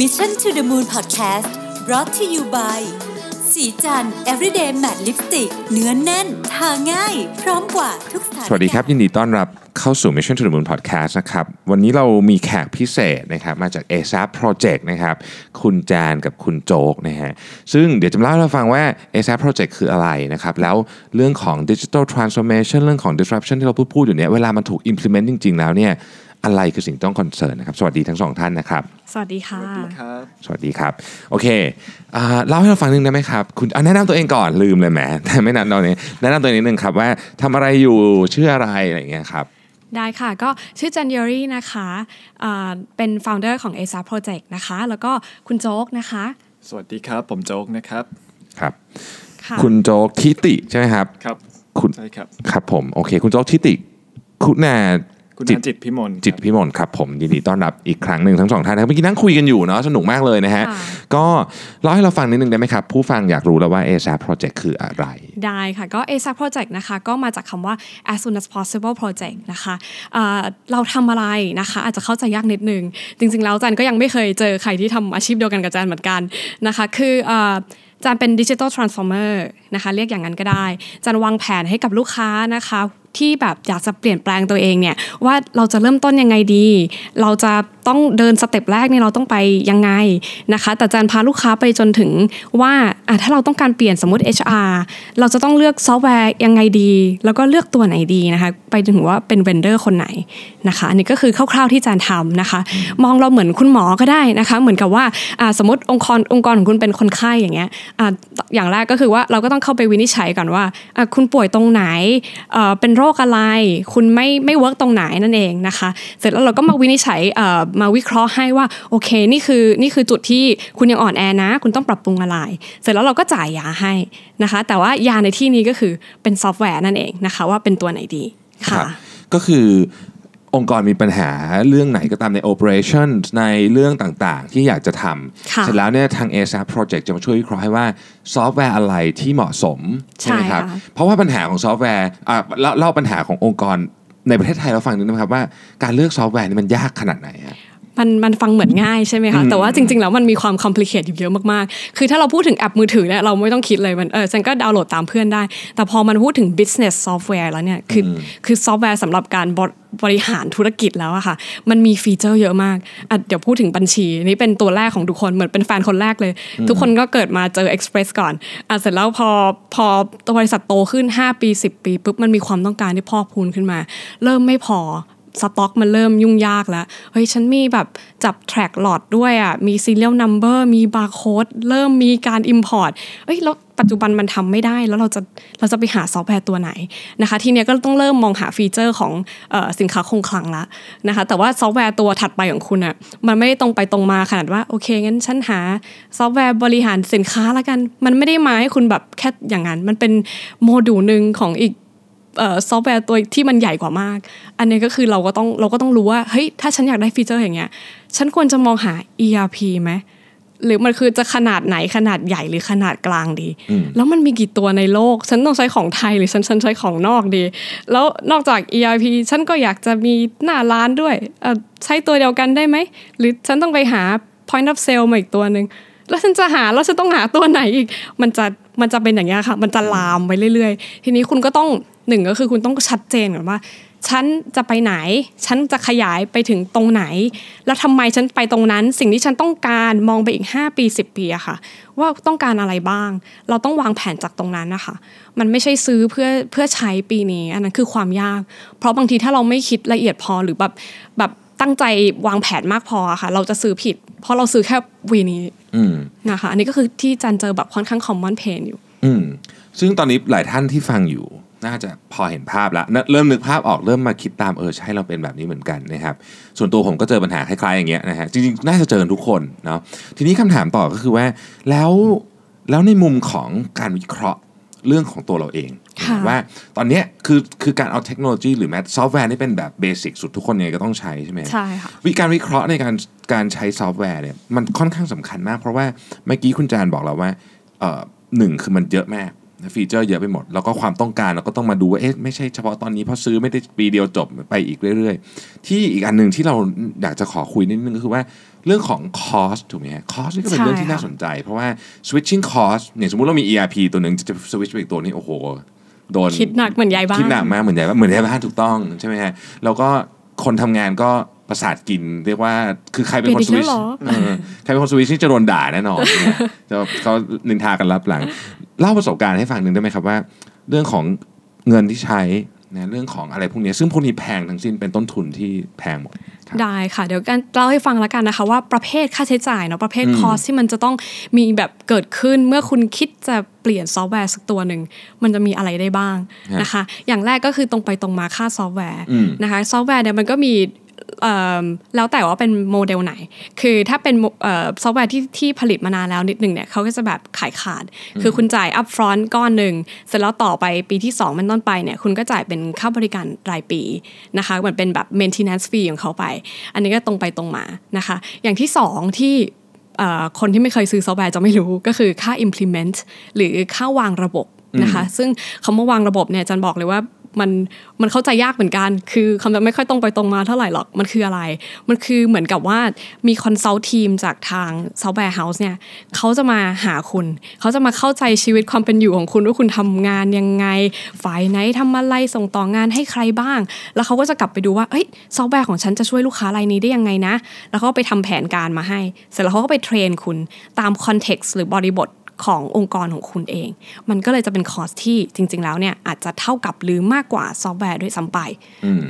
Mission to the Moon Podcast brought to you by สีจัน everyday matte lipstick เนื้อนแน่น ทาง่าย พร้อมกว่าทุกสถานสวัสดีครับ ยินดีต้อนรับเข้าสู่ Mission to the Moon Podcast นะครับ วันนี้เรามีแขกพิเศษนะครับมาจาก ASAP Project นะครับ คุณแจนกับคุณโจ๊กนะฮะ ซึ่งเดี๋ยวจะเล่าให้เราฟังว่า ASAP Project คืออะไรนะครับ แล้วเรื่องของ Digital Transformation เรื่องของ Disruption ที่เราพูดพูดอยู่เนี่ยเวลามันถูก implement จริง ๆ แล้วเนี่ย อะไรคือสิ่งต้องคอนเซิร์นนะครับสวัสดีทั้งสองท่านนะครับ สวัสดีค่ะ สวัสดีครับโอเคอ่าเล่าให้เราฟังนิดนึงได้ไหมครับ คุณอะแนะนำตัวเองก่อนลืมเลยแหมแต่ไม่แนะนำตัวเองแนะนำตัวเองนิดนึงครับว่าทำอะไรอยู่ชื่ออะไรอะไรอย่างเงี้ยครับได้ค่ะ ก็ชื่อจันยอรี่นะคะอ่าเป็น founder ของ ASA Project นะคะ แล้วก็คุณโจ๊กนะคะ สวัสดีครับ ผมโจ๊กนะครับครับค่ะคุณโจ๊กทิติใช่ไหมครับครับ คุณใช่ครับครับผมโอเค คุณโจ๊กทิติ คุณแน่ คุณจิตนาจิตพิมลจิตครับพิมลครับผมยินดีต้อนรับอีกครั้งหนึ่งทั้งสองท่านนะครับเมื่อกี้นั่งคุยกันอยู่เนาะสนุกมากเลยนะฮะค่ะก็เล่าให้เราฟังนิดนึงได้ไหมครับ ผู้ฟังอยากรู้แล้วว่า ASAP Project คืออะไร ได้ค่ะก็ ASA Project นะคะก็มาจากคำว่า as soon as possible project นะคะอ่าเราทำอะไรนะคะอาจจะเข้าใจยากนิดนึง จริงๆแล้วจันก็ยังไม่เคยเจอใครที่ทำอาชีพเดียวกันกับจันเหมือนกันนะคะคืออ่าจันเป็น digital transformer นะคะเรียกอย่างนั้นก็ได้จันวางแผนให้กับลูกค้านะคะ ที่แบบอยากจะเปลี่ยนแปลงตัวเองเนี่ยว่าเราจะเริ่มต้นยังไงดี เราจะต้องเดิน step แรกเนี่ยเราต้องไปยังไงนะคะ แต่จันพาลูกค้าไปจนถึงว่าถ้าเราต้องการเปลี่ยนสมมติ HR เราจะต้องเลือกซอฟต์แวร์ยังไงดี แล้วก็เลือกตัวไหนดีนะคะ ไปถึงว่าเป็น vendor คนไหนนะคะอันนี้ก็คือคร่าวๆที่จันทำนะคะ มองเราเหมือนคุณหมอก็ได้นะคะ เหมือนกับว่าสมมติองค์กรองค์กรของคุณเป็นคนไข้อย่างเงี้ยออย่างแรกก็คือว่าเราก็ต้องเข้าไปวินิจฉัยก่อนว่าคุณป่วยตรงไหนเอ่อเป็นโรคอะไร คุณไม่ไม่ work ตรงไหนนั่นเองนะคะ เสร็จแล้วเราก็มาวินิจฉัยมาวิเคราะห์ให้ว่าโอเคนี่คือนี่คือจุดที่คุณยังอ่อนแอนะ คุณต้องปรับปรุงอะไร เสร็จแล้วเราก็จ่ายยาให้นะคะ แต่ว่ายาในที่นี้ก็คือเป็นซอฟต์แวร์นั่นเองนะคะ ว่าเป็นตัวไหนดีค่ะ ก็คือ องค์กรมีปัญหาเรื่องไหนก็ตามใน operation ในเรื่องต่างๆ ที่อยากจะทำค่ะเสร็จแล้วเนี่ยทาง ASAP Project จะมาช่วยวิเคราะห์ให้ว่าซอฟต์แวร์อะไรที่เหมาะสมใช่ไหมครับใช่ค่ะเพราะว่าปัญหาของซอฟต์แวร์อะเล่าเล่าปัญหาขององค์กรในประเทศไทยเราฟังนิดนะครับว่าการเลือกซอฟต์แวร์นี่มันยากขนาดไหนฮะ มันมันฟังเหมือนง่ายใช่ไหมคะแต่ว่าจริงๆแล้วมันมีความ complicate อยู่เยอะมากๆ คือถ้าเราพูดถึงแอปมือถือเนี่ยเราไม่ต้องคิดเลยมันเออฉันก็ดาวน์โหลดตามเพื่อนได้ แต่พอมันพูดถึง business software แล้วเนี่ยคืออคือซอฟต์แวร์สำหรับการบริบริหารธุรกิจแล้วอะค่ะ มันมี feature เยอะมากอะเดี๋ยวพูดถึงบัญชี นี่เป็นตัวแรกของทุกคนเหมือนเป็นแฟนคนแรกเลย ทุกคนก็เกิดมาเจอ Express ก่อนอะเสร็จแล้วพอพอตัวบริษัทโตขึ้น 5 ปี 10 ปีปุ๊บมันมีความต้องการที่พอกพูนขึ้นมา เริ่มไม่พอ สต็อกมันเริ่มยุ่งยากแล้ว เฮ้ย ฉันมีแบบจับ track หลอดด้วยอะ มี serial number มี barcode เริ่มมีการ import เอ้ยแล้วปัจจุบันมันทำไม่ได้แล้วเราจะเราจะไปหาซอฟต์แวร์ตัวไหนนะคะ ทีเนี้ยก็ต้องเริ่มมองหา feature ของออสินค้าคงคลังละนะคะ แต่ว่าซอฟต์แวร์ตัวถัดไปของคุณอะมันไม่ได้ตรงไปตรงมาขนาดว่าโอเคงั้นฉันหาซอฟต์แวร์บริหารสินค้าละกัน มันไม่ได้มาให้คุณแบบแค่อย่างนั้น มันเป็นโมดูลหนึ่งของอีก ซอฟต์แวร์ตัวที่มันใหญ่กว่ามาก อันนี้ก็คือเราก็ต้องเราก็ต้องรู้ว่าเฮ้ยถ้าฉันอยากได้ feature อย่างเงี้ยฉันควรจะมองหา ERP ไหมหรือมันคือจะขนาดไหนขนาดใหญ่หรือขนาดกลางดี แล้วมันมีกี่ตัวในโลก ฉันต้องใช้ของไทยหรือฉันฉันใช้ของนอกดี แล้วนอกจาก ERP ฉันก็อยากจะมีหน้าร้านด้วยเอ่อใช้ตัวเดียวกันได้ไหม หรือฉันต้องไปหา point of sale มาอีกตัวหนึ่งแล้วฉันจะหาแล้วฉันต้องหาตัวไหนอีก มันจะมันจะเป็นอย่างนี้ยค่ะ มันจะลามไปเรื่อย ๆ ทีนี้คุณก็ต้อง หนึ่งก็คือคุณต้องชัดเจนก่อนว่า ฉันจะไปไหน ฉันจะขยายไปถึงตรงไหน แล้วทำไมฉันไปตรงนั้น สิ่งที่ฉันต้องการมองไปอีก 5 ปี 10 ปีอะค่ะ ว่าต้องการอะไรบ้าง เราต้องวางแผนจากตรงนั้นนะคะ มันไม่ใช่ซื้อเพื่อเพื่อใช้ปีนี้ อันนั้นคือความยาก เพราะบางทีถ้าเราไม่คิดละเอียดพอหรือแบบแบบตั้งใจวางแผนมากพออะค่ะ เราจะซื้อผิด เพราะเราซื้อแค่วีนี้อืมนะคะ อันนี้ก็คือที่จันเจอแบบค่อนข้าง common pain อยู่ อืมซึ่งตอนนี้หลายท่านที่ฟังอยู่ น่าจะพอเห็นภาพแล้วเริ่มนึกภาพออกเริ่มมาคิดตามเออใช่เราเป็นแบบนี้เหมือนกันนะครับส่วนตัวผมก็เจอปัญหาคล้ายๆอย่างเงี้ยนะฮะจริงๆ น่าจะเจอกันทุกคนเนาะทีนี้คำถามต่อก็คือว่าแล้วแล้วในมุมของการวิเคราะห์เรื่องของตัวเราเองค่ะว่าตอนเนี้ยคือคือการเอาเทคโนโลยีหรือแม้ซอฟต์แวร์นี่เป็นแบบ basic สุดทุกคนยังไงก็ต้องใช้ใช่ไหมใช่ค่ะวิการวิเคราะห์ในการการใช้ซอฟต์แวร์เนี่ยมันค่อนข้างสำคัญมาก เพราะว่าเมื่อกี้คุณจานบอกเราว่าเอ่อหนึ่งคือมันเยอะมาก ฟีเจอร์เยอะไปหมด แล้วก็ความต้องการเราก็ต้องมาดูว่าเอ๊ะไม่ใช่เฉพาะตอนนี้เพราะซื้อไม่ได้ปีเดียวจบไปอีกเรื่อย ๆ ที่อีกอันหนึ่งที่เราอยากจะขอคุยนิดนึงก็คือว่าเรื่องของ cost ถูกไหมฮะ cost นี่ก็เป็นเรื่องที่น่าสนใจ เพราะว่า switching cost อย่างสมมุติเรามี ERP ตัวหนึ่งจะ switch ไปอีกตัวนี้โอ้โหโดนคิดหนักเหมือนยายบ้านคิดหนักมากเหมือนยายบ้านเหมือนยายบ้านถูกต้องใช่ไหมฮะแล้วก็คนทำงานก็ประสาทกินเรียกว่าคือใครเป็นคนเปลี่ยนวิอีชกแล้วเหรอเออใครเป็นคนสวิชนี่จะโดนด่าแน่นอนเนี่ยจะเขานินทากันลับหลัง เล่าประสบการณ์ให้ฟังหนึ่งได้ไหมครับว่า เรื่องของเงินที่ใช้นะเรื่องของอะไรพวกนี้ซึ่งพวกนี้แพงทั้งสิ้นเป็นต้นทุนที่แพงหมดครับได้ค่ะ เดี๋ยวจันเล่าให้ฟังแล้วกันนะคะว่าประเภทค่าใช้จ่ายเนาะประเภทอืม cost ที่มันจะต้องมีแบบเกิดขึ้นเมื่อคุณคิดจะเปลี่ยนซอฟต์แวร์สักตัวหนึ่งมันจะมีอะไรได้บ้างนะคะ อย่างแรกก็คือตรงไปตรงมาค่าซอฟต์แวร์อืมนะคะซอฟต์แวร์เนี่ยมันก็มีเอิ่ม แล้วแต่ว่าเป็นโมเดลไหน คือถ้าเป็นเอ่อซอฟต์แวร์ที่ที่ผลิตมานานแล้วนิดหนึ่งเนี่ยเขาก็จะแบบขายขาด คือคุณจ่าย up front ก้อนหนึ่ง เสร็จแล้วต่อไปปีที่ 2 เป็นต้นไปเนี่ย คุณก็จ่ายเป็นค่าบริการรายปีนะคะเหมือนเป็นแบบ maintenance fee ของเขาไป อันนี้ก็ตรงไปตรงมานะคะ อย่างที่ 2 ที่เอ่อคนที่ไม่เคยซื้อซอฟต์แวร์จะไม่รู้ก็คือค่า implement หรือค่าวางระบบนะคะซึ่งคำว่าวางระบบเนี่ยจันบอกเลยว่า มันมันเข้าใจยากเหมือนกัน คือคำจะไม่ค่อยตรงไปตรงมาเท่าไหร่หรอกมันคืออะไร มันคือเหมือนกับว่ามี consult team จากทาง software house เนี่ยเขาจะมาหาคุณ เขาจะมาเข้าใจชีวิตความเป็นอยู่ของคุณว่าคุณทำงานยังไง ฝ่ายไหนทำอะไรส่งต่องานให้ใครบ้าง แล้วเขาก็จะกลับไปดูว่าเอ้ยซอฟต์แวร์ของฉันจะช่วยลูกค้ารายนี้ได้ยังไงนะ แล้วเขาก็ไปทำแผนการมาให้ เสร็จแล้วเขาก็ไป train คุณตาม context หรือบริบท ขององค์กรของคุณเอง มันก็เลยจะเป็น cost ที่จริง ๆ แล้วเนี่ยอาจจะเท่ากับหรือมากกว่าซอฟต์แวร์ด้วยซ้ำไป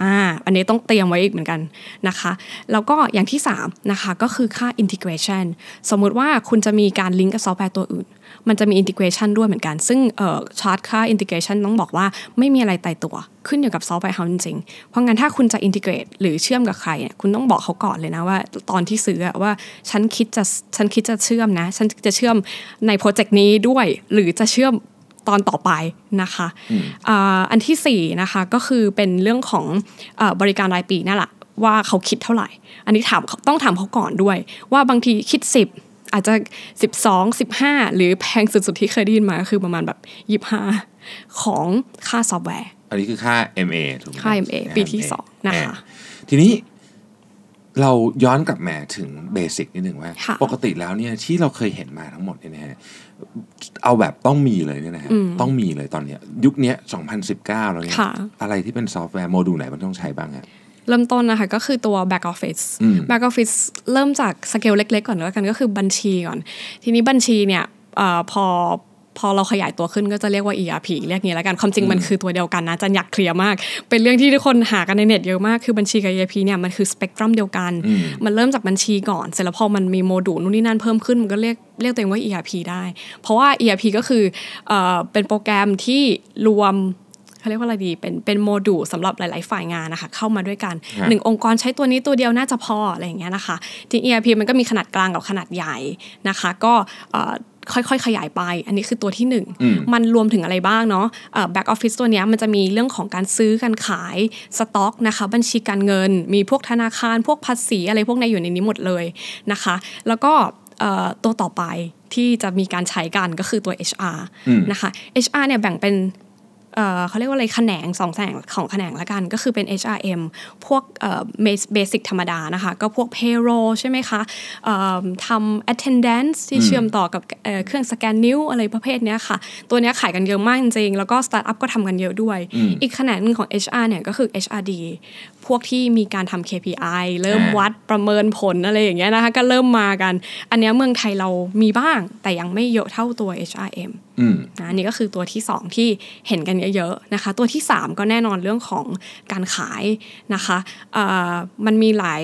อ่าอันนี้ต้องเตรียมไว้อีกเหมือนกันนะคะ แล้วก็อย่างที่3นะคะก็คือค่า integration สมมุติว่าคุณจะมีการลิงก์กับซอฟต์แวร์ตัวอื่น มันจะมี integration ด้วยเหมือนกัน ซึ่งเอ่อชาร์จค่า integration ต้องบอกว่าไม่มีอะไรตายตัวขึ้นอยู่กับซอฟต์แวร์เขาจริงๆ เพราะงั้นถ้าคุณจะ integrate หรือเชื่อมกับใครเนี่ยคุณต้องบอกเขาก่อนเลยนะว่า ตอนที่ซื้ออะว่าฉันคิดจะฉันคิดจะเชื่อมนะ ฉันจะเชื่อมในโปรเจกต์นี้ด้วย หรือจะเชื่อมตอนต่อไปนะคะอ่าอันที่สี่นะคะก็คือเป็นเรื่องของเออบริการรายปีนั่นแหละว่าเขาคิดเท่าไหร่ อันนี้ถามต้องถามเขาก่อนด้วย ว่าบางทีคิด 10 อาจจะ 12 15 หรือแพงสุดๆที่เคยได้ยินมาก็คือประมาณแบบ 25 ของค่าซอฟต์แวร์ อันนี้คือค่า MA ถูกไหมค่า MA ปีที่สองนะคะอ่าทีนี้เราย้อนกลับมาถึงเบสิกนิดหนึ่งว่าค่ะปกติแล้วเนี่ยที่เราเคยเห็นมาทั้งหมดเนี่ยนะฮะเอาแบบต้องมีเลยเนี่ยนะฮะต้องมีเลยตอนเนี้ยยุคเนี้ย2019 แล้วเนี่ยค่ะอะไรที่เป็นซอฟต์แวร์โมดูลไหนมันต้องใช้บ้างฮะ เริ่มต้นนะคะก็คือตัว back office อืม back office เริ่มจากสเกลเล็ก ๆ ก่อนแล้วกันก็คือบัญชีก่อน ทีนี้บัญชีเนี่ยเออพอพอเราขยายตัวขึ้นก็จะเรียกว่า ERP เรียกงี้แล้วกันความจริงมันคือตัวเดียวกันนะจันอยากเคลียร์มาก เป็นเรื่องที่ทุกคนหากันในเน็ตเยอะมากคือบัญชีกับ ERP เนี่ยมันคือสเปกตรัมเดียวกัน มันเริ่มจากบัญชีก่อน เสร็จแล้วพอมันมีโมดูลนู่นนี่นั่นเพิ่มขึ้น มันก็เรียกเรียกตัวเองว่า ERP ได้ เพราะว่า ERP ก็คือเอ่อเป็นโปรแกรมที่รวม เขาเรียกว่าอะไรดี เป็นเป็นโมดูลสำหรับหลาย ๆ ฝ่ายงานนะคะ เข้ามาด้วยกันฮะหนึ่งองค์กรใช้ตัวนี้ตัวเดียวน่าจะพออะไรอย่างเงี้ยนะคะจริง ERP มันก็มีขนาดกลางกับขนาดใหญ่นะคะ ก็เอ่อค่อยๆ ขยายไป อันนี้คือตัวที่หนึ่งมันรวมถึงอะไรบ้างเนาะ back office ตัวเนี้ยมันจะมีเรื่องของการซื้อการขายสต็อกนะคะ บัญชีการเงิน มีพวกธนาคาร พวกภาษีอะไรพวกในอยู่ในนี้หมดเลยนะคะ แล้วก็เอ่อตัวต่อไปที่จะมีการใช้กันก็คือตัว HR นะคะ HR เนี่ยแบ่งเป็น เอ่อเขาเรียกว่าอะไรแขนงสองแขนงของแขนงละกัน ก็คือเป็น HRM พวก basic ธรรมดานะคะ ก็พวก payroll ใช่ไหมคะเอ่อทำ attendance ที่เชื่อมต่อกับเอ่อเครื่องสแกนนิ้วอะไรประเภทเนี้ยค่ะ ตัวเนี้ยขายกันเยอะมากจริงๆ แล้วก็สตาร์ทอัพก็ทำกันเยอะด้วย อีกแขนงหนึงของ HR เนี่ยก็คือ HRD พวกที่มีการทำ KPI เริ่มอ่าวัดประเมินผลอะไรอย่างเงี้ยนะคะ ก็เริ่มมากัน อันเนี้ยเมืองไทยเรามีบ้าง แต่ยังไม่เยอะเท่าตัว HRM อืม นะนี่ก็คือตัวที่ 2 ที่เห็นกันเยอะๆนะคะ ตัวที่ 3 ก็แน่นอนเรื่องของการขายนะคะมันมีหลาย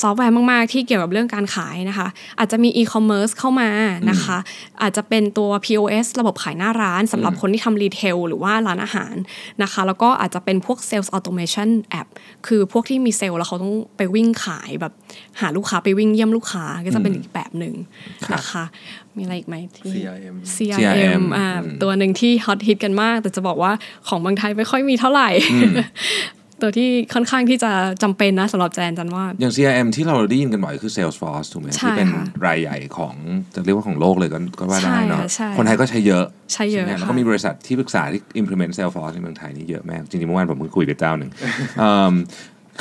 ซอฟต์แวร์มาก ๆ ที่เกี่ยวกับเรื่องการขายนะคะ อาจจะมีอีคอมเมิร์ซเข้ามานะคะ อาจจะเป็นตัว POS ระบบขายหน้าร้านสำหรับคนที่ทำ retail หรือว่าร้านอาหารนะคะ แล้วก็อาจจะเป็นพวก Sales Automation App คือพวกที่มีเซลล์แล้วเขาต้องไปวิ่งขายแบบหาลูกค้าไปวิ่งเยี่ยมลูกค้าก็จะเป็นอีกแบบหนึ่งนะคะมีอะไรอีกไหมที่ CRM CRM CRM อ่าอืมตัวหนึ่งที่ฮอตฮิตกันมาก แต่จะบอกว่าของบางไทยไม่ค่อยมีเท่าไหร่ ตัวที่ค่อนข้างที่จะจำเป็นนะสำหรับแจนจันว่า อย่าง CRM ที่เราได้ยินกันบ่อยคือ Salesforce ถูกไหมใช่ที่เป็นค่ะรายใหญ่ของจะเรียกว่าของโลกเลยก็ก็ว่าได้เนาะใช่ค่ะใช่คนไทยก็ใช้เยอะใช้เยอะไหมแล้วค่ะก็มีบริษัทที่ปรึกษาที่ implement Salesforce ในเมืองไทยนี่เยอะมากจริงๆเมื่อวานผมเพิ่งคุยกับเจ้าหนึ่งเอิ่ม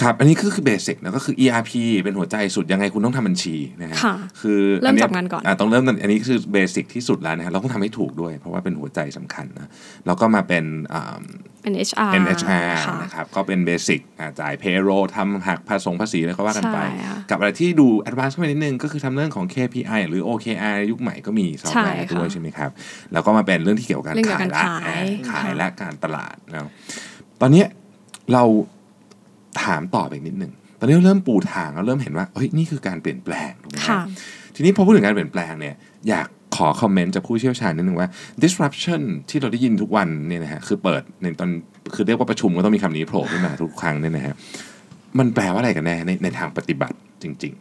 ครับ อันนี้คือคือเบสิกนะก็คือ ERP เป็นหัวใจสุดยังไงคุณต้องทำบัญชีนะฮะค่ะคือเริ่มยจากงานก่อนอะต้องเริ่มอันนี้คือเบสิกที่สุดแล้วนะฮะเราต้องทำให้ถูกด้วย เพราะว่าเป็นหัวใจสำคัญนะแล้วก็มาเป็นอ่าเป็น HR NHR ค่ะนะครับก็เป็นเบสิกจ่าย payroll ทำหักภาษงภาษีอะไรก็ว่ากันไปใช่ค่ะกับอะไรที่ดู advance ขึ้นไปนิดนึง ก็คือทำเรื่องของ KPI หรือ OKR ยุคใหม่ก็มีซอฟต์แวร์ใช่ค่ะด้วยใช่ไหมครับ แล้วก็มาเป็นเรื่องที่เกี่ยวกับการเรื่องเกี่ขายวกับยละขายอ่าขายค่ะและการตลาดนะตอนเนี้ยเรา ถามต่อไปอีกนิดนึงตอนนี้เราเริ่มปูทางเราเริ่มเห็นว่าเฮ้ยนี่คือการเปลี่ยนแปลงถูกไหมครัค่ะบทีนี้พอพูดถึงการเปลี่ยนแปลงเนี่ยอยากขอคอมเมนต์จากผู้เชี่ยวชาญนิดนึงว่า disruption ที่เราได้ยินทุกวันเนี่ยนะฮะคือเปิดในตอนคือเรียกว่าประชุมก็ต้องมีคำนี้โผล่ขึ้นมาทุกครั้งเนี่ยนะฮะมันแปลว่าอะไรกันแน่ในในทางปฏิบัติจริง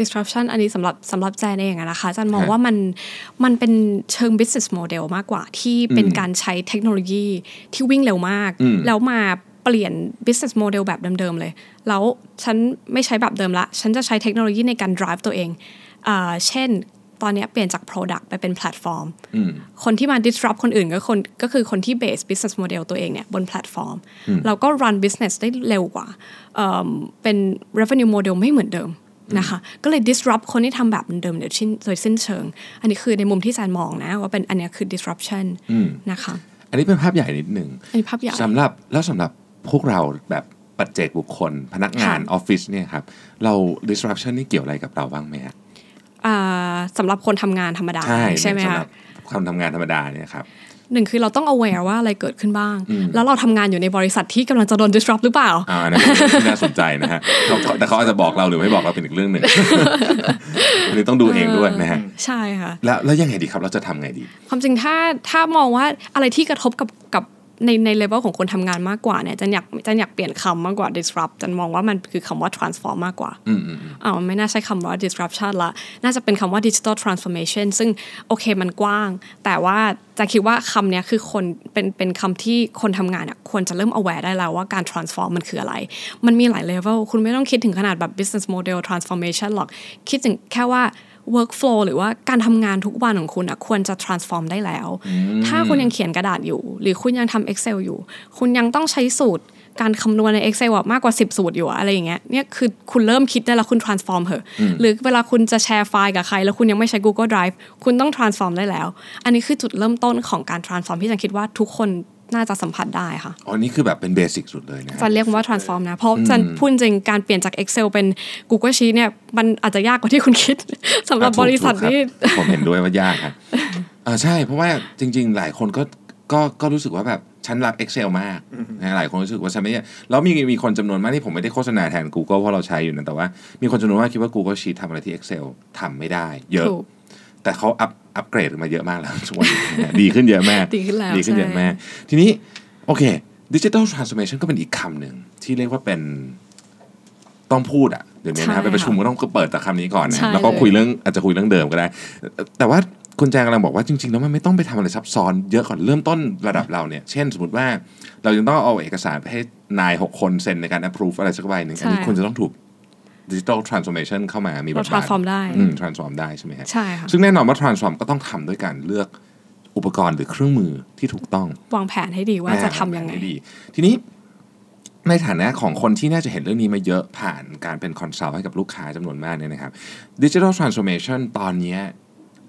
disruption อันนี้สำหรับสำหรับแจนเองอะนะคะจันมองฮะว่ามันมันเป็นเชิง business model มากกว่าที่เป็นอืมการใช้เทคโนโลยีที่วิ่งเร็วมากอืมแล้วมา เปลี่ยน business model แบบเดิมๆเลย แล้วฉันไม่ใช้แบบเดิมละ ฉันจะใช้เทคโนโลยีในการ drive ตัวเองอ่าเช่นตอนเนี้ยเปลี่ยนจาก product ไปเป็น platform ๆอืมคนที่มา disrupt คนอื่นก็คนก็คือคนที่ base business model ตัวเองเนี่ยบนแพลตฟอร์มแล้วก็ run business ได้เร็วกว่าเอิ่มเป็น revenue model ไม่เหมือนเดิมนะคะ ก็เลย disrupt คนที่ทำแบบเดิมโดยสิ้นโดยสิ้นเชิง อันนี้คือในมุมที่แซนมองนะว่าเป็นอันเนี้ยคือ disruption นะคะ อันนี้เป็นภาพใหญ่นิดหนึ่งอันนี้ภาพใหญ่สำหรับแล้วสำหรับ พวกเราแบบปัจเจกบุคคล พนักงานค่ะออฟฟิศเนี่ยครับเรา disruption นี่เกี่ยวอะไรกับเราบ้างไหมฮะอ่าสำหรับคนทำงานธรรมดาใช่ไหมสำหคะรับความทำงานธรรมดาเนี่ยครับหนึ่งคือเราต้อง aware ว่าอะไรเกิดขึ้นบ้าง แล้วเราทำงานอยู่ในบริษัทที่กำลังจะโดน disrupt หรือเปล่าอ่าอันนั้นเป็นเรื่องที่น่าสนใจนะฮะเขาแต่เขาอาจจะบอกเราหรือไม่บอกเราเป็นอีกเรื่องหนึ่งอันนี้ต้องดูเองด้วยนะฮะใช่ค่ะแล้วแล้วยังไงดีครับเราจะทำไงดี ความจริงถ้าถ้ามองว่าอะไรที่กระทบกับกับ ในในเลเวลของคนทำงานมากกว่าเนี่ยจันอยากจันอยากเปลี่ยนคำมากกว่า disrupt จันมองว่ามันคือคำว่า transform มากกว่าอืมอืมอืมอ่าไม่น่าใช้คำว่า disruption ละน่าจะเป็นคำว่า digital transformation ซึ่งโอเคมันกว้าง แต่ว่าจะคิดว่าคำเนี้ยคือคนเป็นเป็นคำที่คนทำงานอะควรจะเริ่ม aware ได้แล้วว่าการ transform มันคืออะไร มันมีหลาย level คุณไม่ต้องคิดถึงขนาดแบบ business model transformation หรอก คิดถึงแค่ว่า workflow หรือว่าการทำงานทุกวันของคุณอะควรจะ transform ได้แล้ว ถ้าคุณยังเขียนกระดาษอยู่ หรือคุณยังทำ Excel อยู่ คุณยังต้องใช้สูตรการคำนวณใน Excel อะมากกว่า 10 สูตรอยู่อะอะไรอย่างเงี้ยเนี่ยคือคุณเริ่มคิดได้แล้วคุณ transform เหอะหรือเวลาคุณจะแชร์ไฟล์กับใคร แล้วคุณยังไม่ใช้ Google Drive คุณต้อง transform ได้แล้ว อันนี้คือจุดเริ่มต้นของการ transform ที่ฉันคิดว่าทุกคน น่าจะสัมผัสได้ค่ะ อ๋อ นี่คือแบบเป็นเบสิกสุดเลยนะฮะจะเรียกว่า transform นะ เพราะจันพูดจริงการเปลี่ยนจาก Excel เป็น Google Sheet เนี่ย มันอาจจะยากกว่าที่คุณคิดสำหรับอะถูกบริษัทถูกครับนี่ผมเห็นด้วยว่ายากครับอ่าใช่ เพราะว่าจริง ๆ หลายคนก็ก็ก็รู้สึกว่าแบบฉันรัก Excel มากนะหลายคนรู้สึกว่าฉันไม่แล้วมีมีคนจำนวนมากที่ผมไม่ได้โฆษณาแทน Google เพราะเราใช้อยู่นะแต่ว่ามีคนจำนวนมากคิดว่า Google Sheet ทำอะไรที่ Excel ทำไม่ได้ เยอะถูกแต่เขาอัพ อัพเกรดมาเยอะมากแล้วทุกวันนี้นะฮะดีขึ้นเยอะมาก ดีขึ้นแล้วดีขึ้นเยอะใช่มาก ทีนี้โอเคดิจิทัลทรานส์ o r m a t i o n ก็เป็นอีกคำหนึ่งที่เรียกว่าเป็นต้องพูดอะเดี๋ยวนี้นะครับใช่ไปประชุมก็ต้องเปิดจากคำนี้ก่อนนะใช่แล้วก็เลยคุยเรื่องอาจจะคุยเรื่องเดิมก็ได้ แต่ว่าคุณแจงกำลังบอกว่าจริงๆแล้วมันไม่ต้องไปทำอะไรซับซ้อนเยอะก่อนเริ่มต้นระดับเราเนี่ย เช่นสมมติว่าเรายังต้องเอาเอกสารไปให้นายหกคนเซ็นในการ approve อะไรสักใบหนึ่งอันนี้ใช่คุณจะต้องถูก ดิจิทัลทรานส์ o r m a t i o n เข้ามามีบเราทบาท transform ได้อืม transform ได้ใช่ไหมฮะใช่ค่ะซึ่งแน่นอนว่า transform ก็ต้องทำด้วยการเลือกอุปกรณ์หรือเครื่องมือที่ถูกต้อง วางแผนให้ดีว่าจะทำยังไงให้ดี ทีนี้ในฐานะของคนที่น่าจะเห็นเรื่องนี้มาเยอะผ่านการเป็น consult ให้กับลูกค้าจำนวนมากเนี่ยนะครับ digital transformation ตอนเนี้ย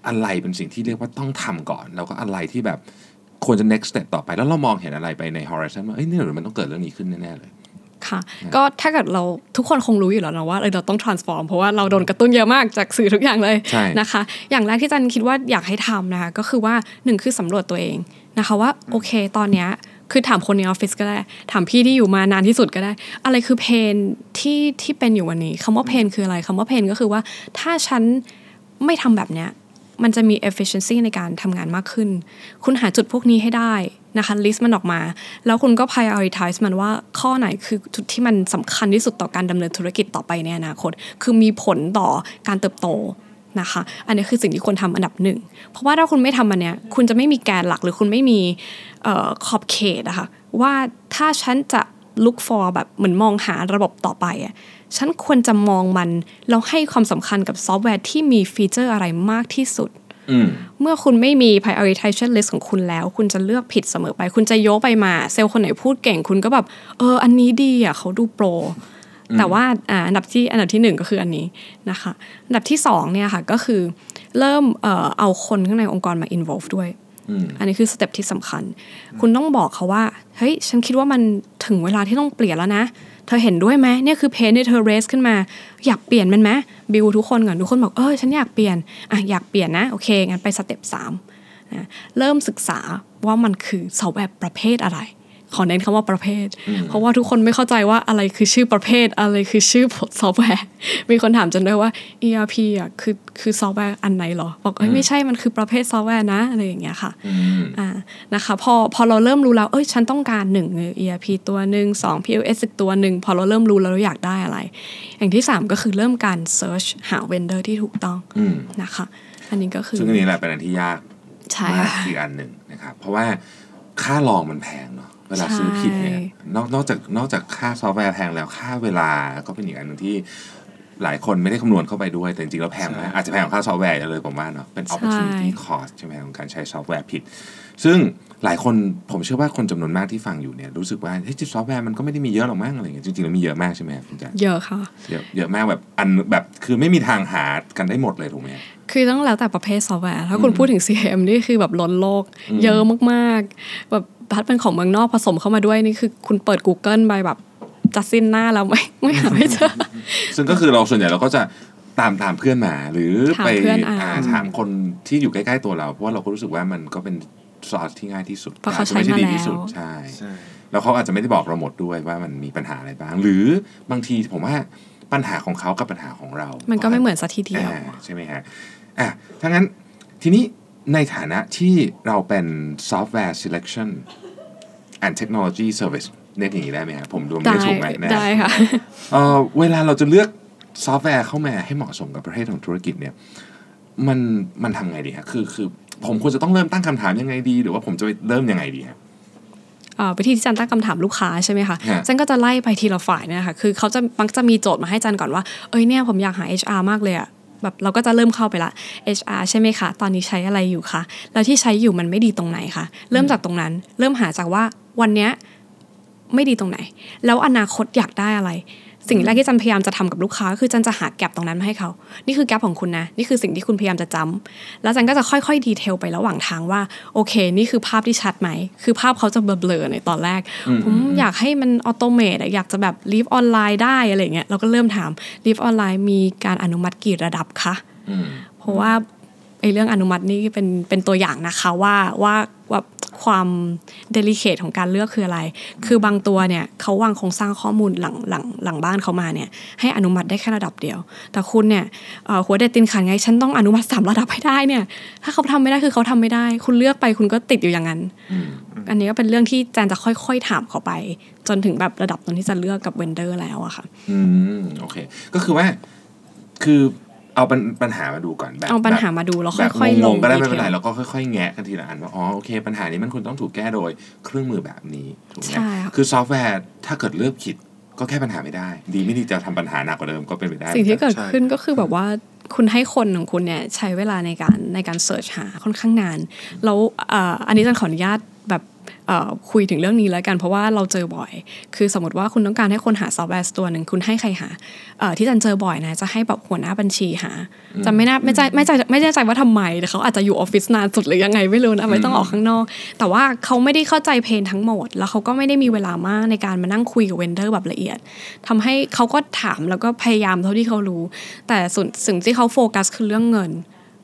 อะไรเป็นสิ่งที่เรียกว่าต้องทำก่อน แล้วก็อะไรที่แบบควรจะ next step ต่อไป แล้วเรามองเห็นอะไรไปใน horizon ว่าเอ้ยเนี่ยเดี๋ยวมันต้องเกิดเรื่องนี้ขึ้นแน่ ๆ เลย ค่ะ ก็ถ้าเกิดเราทุกคนคงรู้อยู่แล้วนะว่าเออเราต้อง transform เพราะว่าเราโดนกระตุ้นเยอะมากจากสื่อทุกอย่างเลยใช่นะคะ อย่างแรกที่จันคิดว่าอยากให้ทำนะคะก็คือว่าหนึ่งคือสำรวจตัวเองนะคะว่าโอเคตอนเนี้ยคือถามคนในออฟฟิศก็ได้ ถามพี่ที่อยู่มานานที่สุดก็ได้ อะไรคือเพนที่ที่เป็นอยู่วันนี้คำว่าเพนคืออะไรคำว่าเพนก็คือว่าถ้าฉันไม่ทำแบบเนี้ยมันจะมี efficiency ในการทำงานมากขึ้น คุณหาจุดพวกนี้ให้ได้ นะคะ list มันออกมา แล้วคุณก็ prioritize มันว่าข้อไหนคือจุดที่มันสำคัญที่สุดต่อการดำเนินธุรกิจต่อไปในอนาคต คือมีผลต่อการเติบโตนะคะ อันนี้คือสิ่งที่ควรทำอันดับหนึ่ง เพราะว่าถ้าคุณไม่ทำอันเนี้ย คุณจะไม่มีแกนหลักหรือคุณไม่มีออขอบเขตอะค่ะว่าถ้าฉันจะ look for แบบเหมือนมองหาระบบต่อไปอะฉันควรจะมองมันแล้วให้ความสำคัญกับซอฟต์แวร์ที่มี feature อะไรมากที่สุด เมื่อคุณไม่มี prioritization list ของคุณแล้ว คุณจะเลือกผิดเสมอไป คุณจะโยกไปมา เซลล์คนไหนพูดเก่ง คุณก็แบบ เออ อันนี้ดีอะเขาดู pro แต่ว่าอ่าอันดับที่อันดับที่หนึ่งก็คืออันนี้นะคะ อันดับที่สองเนี่ยค่ะก็คือเริ่มเอ่อเอาคนข้างในองค์กรมา involve ด้วยอันนี้คือ step ที่สำคัญ คุณต้องบอกเขาว่า เฮ้ย ฉันคิดว่ามันถึงเวลาที่ต้องเปลี่ยนแล้วนะ เธอเห็นด้วยไหมเนี่ยคือ pain ที่เธอ raise ขึ้นมา อยากเปลี่ยนมันไหมบิวทุกคนก่อนทุกคนบอกเออฉันอยากเปลี่ยนอะอยากเปลี่ยนนะโอเคงั้นไป step สามนะเริ่มศึกษาว่ามันคือซอฟต์แวร์ประเภทอะไร ขอเน้นคำว่าประเภท เพราะว่าทุกคนไม่เข้าใจว่าอะไรคือชื่อประเภท อะไรคือชื่อซอฟต์แวร์ มีคนถามจนด้วยว่า ERP อะคือคือซอฟต์แวร์อันไหนหรอ บอกเอ้ยไม่ใช่มันคือประเภทซอฟต์แวร์นะอะไรอย่างเงี้ยค่ะอ่านะคะพอพอเราเริ่มรู้แล้วเอ้ยฉันต้องการหนึ่ง ERP ตัวหนึ่งสอง POS อีกตัวหนึ่งพอเราเริ่มรู้แล้วเราอยากได้อะไร อย่างที่สามก็คือเริ่มการ search หา vendor ที่ถูกต้องอืมนะคะ อันนี้ก็คือซึ่งอันนี้แหละเป็นอันที่ยากใช่มากค่ะอีกอันหนึ่งนะครับเพราะว่าค่าลองมันแพงเนาะ เวลาซื้อผิดเนี่ยใช่นอกนอกจากนอกจากค่าซอฟต์แวร์แพงแล้วค่าเวลาก็เป็นอีกอันหนึ่งที่หลายคนไม่ได้คำนวณเข้าไปด้วย แต่จริงๆแล้วแพงมากอาจจะแพงกว่าค่าซอฟต์แวร์เลยผมว่าเนาะเป็น opportunity cost ใช่ไหมของการใช้ซอฟต์แวร์ผิด ซึ่งหลายคนผมเชื่อว่าคนจำนวนมากที่ฟังอยู่เนี่ยรู้สึกว่าเฮ้ยซอฟต์แวร์มันก็ไม่ได้มีเยอะหรอกมั้งอะไรอย่างเงี้ยจริงๆแล้วมีเยอะมากใช่ไหมครับคุณแจ๊คเยอะค่ะเยอะเยอะมากแบบอันแบบคือไม่มีทางหากันได้หมดเลยถูกไหมคือต้องแล้วแต่ประเภทซอฟต์แวร์ถ้าคุณพูดถึง CM นี่คือแบบล้นโลก เยอะมากๆ แบบ พัดเป็นของเมืองนอกผสมเข้ามาด้วยนี่คือคุณเปิด Google ไปแบบจะสิ้นหน้าแล้วไม่ไม่หาไม่เจอ ซึ่งก็คือเราส่วนใหญ่เราก็จะตามตามเพื่อนมาหรือถามไปเพื่อนอ่านอ่าถามคนที่อยู่ใกล้ ๆ ตัวเรา เพราะว่าเราก็รู้สึกว่ามันก็เป็นซอสที่ง่ายที่สุดเพราะเขาอจจะไม่ใช้ดีมาที่สุดแล้วใช่ใช่ แล้วเขาอาจจะไม่ได้บอกเราหมดด้วยว่ามันมีปัญหาอะไรบ้าง หรือบางทีผมว่าปัญหาของเขากับปัญหาของเรา มัมันก็ไม่เหมือนสัทีเดียวใช่ไหมฮะอะถ้างั้นทีนี้ ในฐานะที่เราเป็น software selection and technology service เรียกอย่างนี้ได้ไหมครับผมดูไม่ได้ได้ถูกไหมนะได้ค่ะเอ่อเวลาเราจะเลือกซอฟต์แวร์เข้ามาให้เหมาะสมกับประเภทของธุรกิจเนี่ย มันมันทำไงดีฮะคือคือผมควรจะต้องเริ่มตั้งคำถามยังไงดี หรือว่าผมจะเริ่มยังไงดีฮะอ่าวิธีที่จันตั้งคำถามลูกค้าใช่ไหมคะฮะจันก็จะไล่ไปทีละฝ่ายเนี่ยค่ะคือเขาจะมักจะมีโจทย์มาให้จันก่อนว่า เอ้ยเนี่ยผมอยากหา HR มากเลยอะ แบบเราก็จะเริ่มเข้าไปละ HR ใช่ไหมคะ ตอนนี้ใช้อะไรอยู่คะ แล้วที่ใช้อยู่มันไม่ดีตรงไหนคะ เริ่มจากตรงนั้น เริ่มหาจากว่าวันเนี้ยไม่ดีตรงไหน แล้วอนาคตอยากได้อะไร สิ่งแรกที่จันพยายามจะทำกับลูกค้าก็คือจันจะหาแกลบตรงนั้นมาให้เขา นี่คือ gap ของคุณนะ นี่คือสิ่งที่คุณพยายามจะจำแล้วจันก็จะค่อยๆ detail ไประหว่างทางว่าโอเค นี่คือภาพที่ชัดไหม คือภาพเขาจะเบลอๆในตอนแรก ผมอยากให้มัน automate อยากจะแบบ leave online ได้อะไรเงี้ย เราก็เริ่มถาม leave online มีการอนุมัติกี่ระดับคะอืมเพราะว่าไอ้เรื่องอนุมัตินี่เป็นเป็นตัวอย่างนะคะว่าว่าว่า ความ delicate ของการเลือกคืออะไร คือบางตัวเนี่ยเขาวางโครงสร้างข้อมูลหลังหลังหลังบ้านเขามาเนี่ยให้อนุมัติได้แค่ระดับเดียว แต่คุณเนี่ยเอ่อหัวเด็ดตินขันไงฉันต้องอนุมัติสามระดับให้ได้เนี่ยถ้าเขาทำไม่ได้คือเขาทำไม่ได้ คุณเลือกไปคุณก็ติดอยู่อย่างนั้น อันนี้ก็เป็นเรื่องที่แจนจะค่อย ๆ ถามเขาไป จนถึงแบบระดับตรงที่จะเลือกกับเวนเดอร์แล้วอะค่ะอืมโอเค ก็คือว่าคือ เอาปัญปัญหามาดูก่อนแบบเอาปัญหาแบบมาดูแล้วแบบค่อยๆลงงงๆก็ได้ดีไม่เทเป็นไรลแล้วก็ค่อยๆแงะกันทีละอันว่าอ๋อโอเคปัญหานี้มันควรต้องถูกแก้โดยเครื่องมือแบบนี้ถูกไหมใช่ค่ะคือซอฟต์แวร์ถ้าเกิดเลือกผิดก็แก้ปัญหาไม่ได้ ดีไม่ดีจะทำปัญหาหนักกว่าเดิมก็เป็นไปได้ สิ่งที่เกิดใช่ขึ้นก็คือแบบว่าคุณให้คนของคุณเนี่ยใช้เวลาในการในการ search หาค่อนข้างนาน แล้วเอ่ออันนี้จันขออนุญาตแบบเอ่อ คุยถึงเรื่องนี้แล้วกันเพราะว่าเราเจอบ่อย คือสมมติว่าคุณต้องการให้คนหาซอฟต์แวร์ตัวหนึ่งคุณให้ใครหาเอ่อที่จันเจอบ่อยนะจะให้แบบหัวหน้าบัญชีหาจะไม่น่าไม่ใจไม่ใจไม่แน่ใจว่าทำไมแต่เขาอาจจะอยู่ออฟฟิศนานสุดหรือยังไงไม่รู้นะไม่ต้องออกข้างนอก แต่ว่าเขาไม่ได้เข้าใจ pain ทั้งหมด แล้วเขาก็ไม่ได้มีเวลามากในการมานั่งคุยกับ vendor แบบละเอียดทำให้เขาก็ถามแล้วก็พยายามเท่าที่เขารู้ แต่ส่วนสิ่งที่เขาโฟกัสคือเรื่องเงิน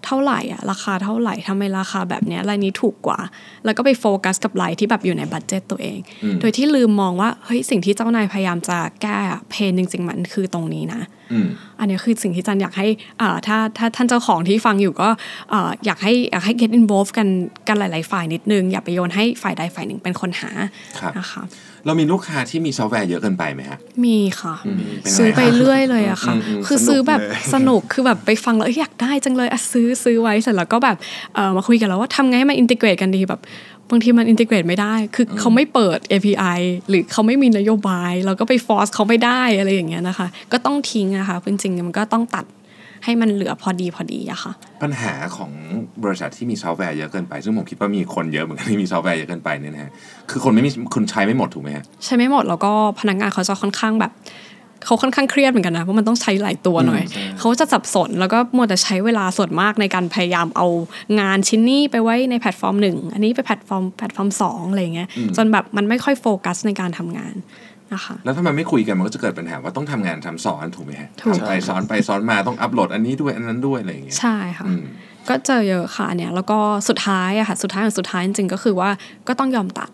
เท่าไหร่อะราคาเท่าไหร่ทำไมราคาแบบเนี้ยรายนี้ถูกกว่า แล้วก็ไปโฟกัสกับรายที่แบบอยู่ใน budget ตัวเอง โดยที่ลืมมองว่าเฮ้ยสิ่งที่เจ้านายพยายามจะแก้อะ pain จริง ๆ มันคือตรงนี้นะอืมอันนี้คือสิ่งที่จันอยากให้อ่าถ้าถ้าท่านเจ้าของที่ฟังอยู่ก็อ่าอยากให้อยากให้ get involved กันกันหลาย ๆ ฝ่ายนิดนึง อย่าไปโยนให้ฝ่ายใดฝ่ายหนึ่งเป็นคนหาครับนะคะ เรามีลูกค้าที่มีซอฟต์แวร์เยอะเกินไปไหมฮะ มีค่ะเป็นไงซื้อไปเรื่อยเลยอะค่ะอืมอืมคือสนุกซื้อแบบเลยสนุกคือแบบไปฟังแล้วเอ้ยอยากได้จังเลยอะซื้อซื้อไว้เสร็จแล้วก็แบบเออมาคุยกันแล้วว่าทำไงให้มัน integrate กันดีแบบบางทีมัน integrate ไม่ได้ คือเขาไม่เปิด API หรือเขาไม่มีนโยบาย เราก็ไป force เขาไม่ได้อะไรอย่างเงี้ยนะคะ ก็ต้องทิ้งนะคะจริงๆมันก็ต้องตัด ให้มันเหลือพอดีพอดีอะค่ะ ปัญหาของบริษัทที่มีซอฟต์แวร์เยอะเกินไป ซึ่งผมคิดว่ามีคนเยอะเหมือนกันที่มีซอฟต์แวร์เยอะเกินไปเนี่ยนะฮะคือคนไม่มีคุณใช้ไม่หมดถูกไหมฮะใช้ไม่หมดแล้วก็พนักงานเขาจะค่อนข้างแบบเขาค่อนข้างเครียดเหมือนกันนะเพราะมันต้องใช้หลายตัวหน่อย เขาจะสับสนแล้วก็มัวแต่ใช้เวลาส่วนมากในการพยายามเอางานชิ้นนี้ไปไว้ในแพลตฟอร์มหนึ่งอันนี้ไปแพลตฟอร์มแพลตฟอร์มสองอะไรอย่างเงี้ยจนแบบมันไม่ค่อยโฟกัสในการทำงาน นะคะแล้วถ้ามันไม่คุยกันมันก็จะเกิดปัญหาว่าต้องทำงานทำสอนถูกไหมฮะถูกทำไปสอนไปสอนมาต้องอัปโหลดอันนี้ด้วยอันนั้นด้วยอะไรอย่างเงี้ยใช่ค่ะอืมก็เจอเยอะค่ะเนี่ยแล้วก็สุดท้ายอะค่ะสุดท้ายของสุดท้ายจริงๆก็คือว่าก็ต้องยอมตัด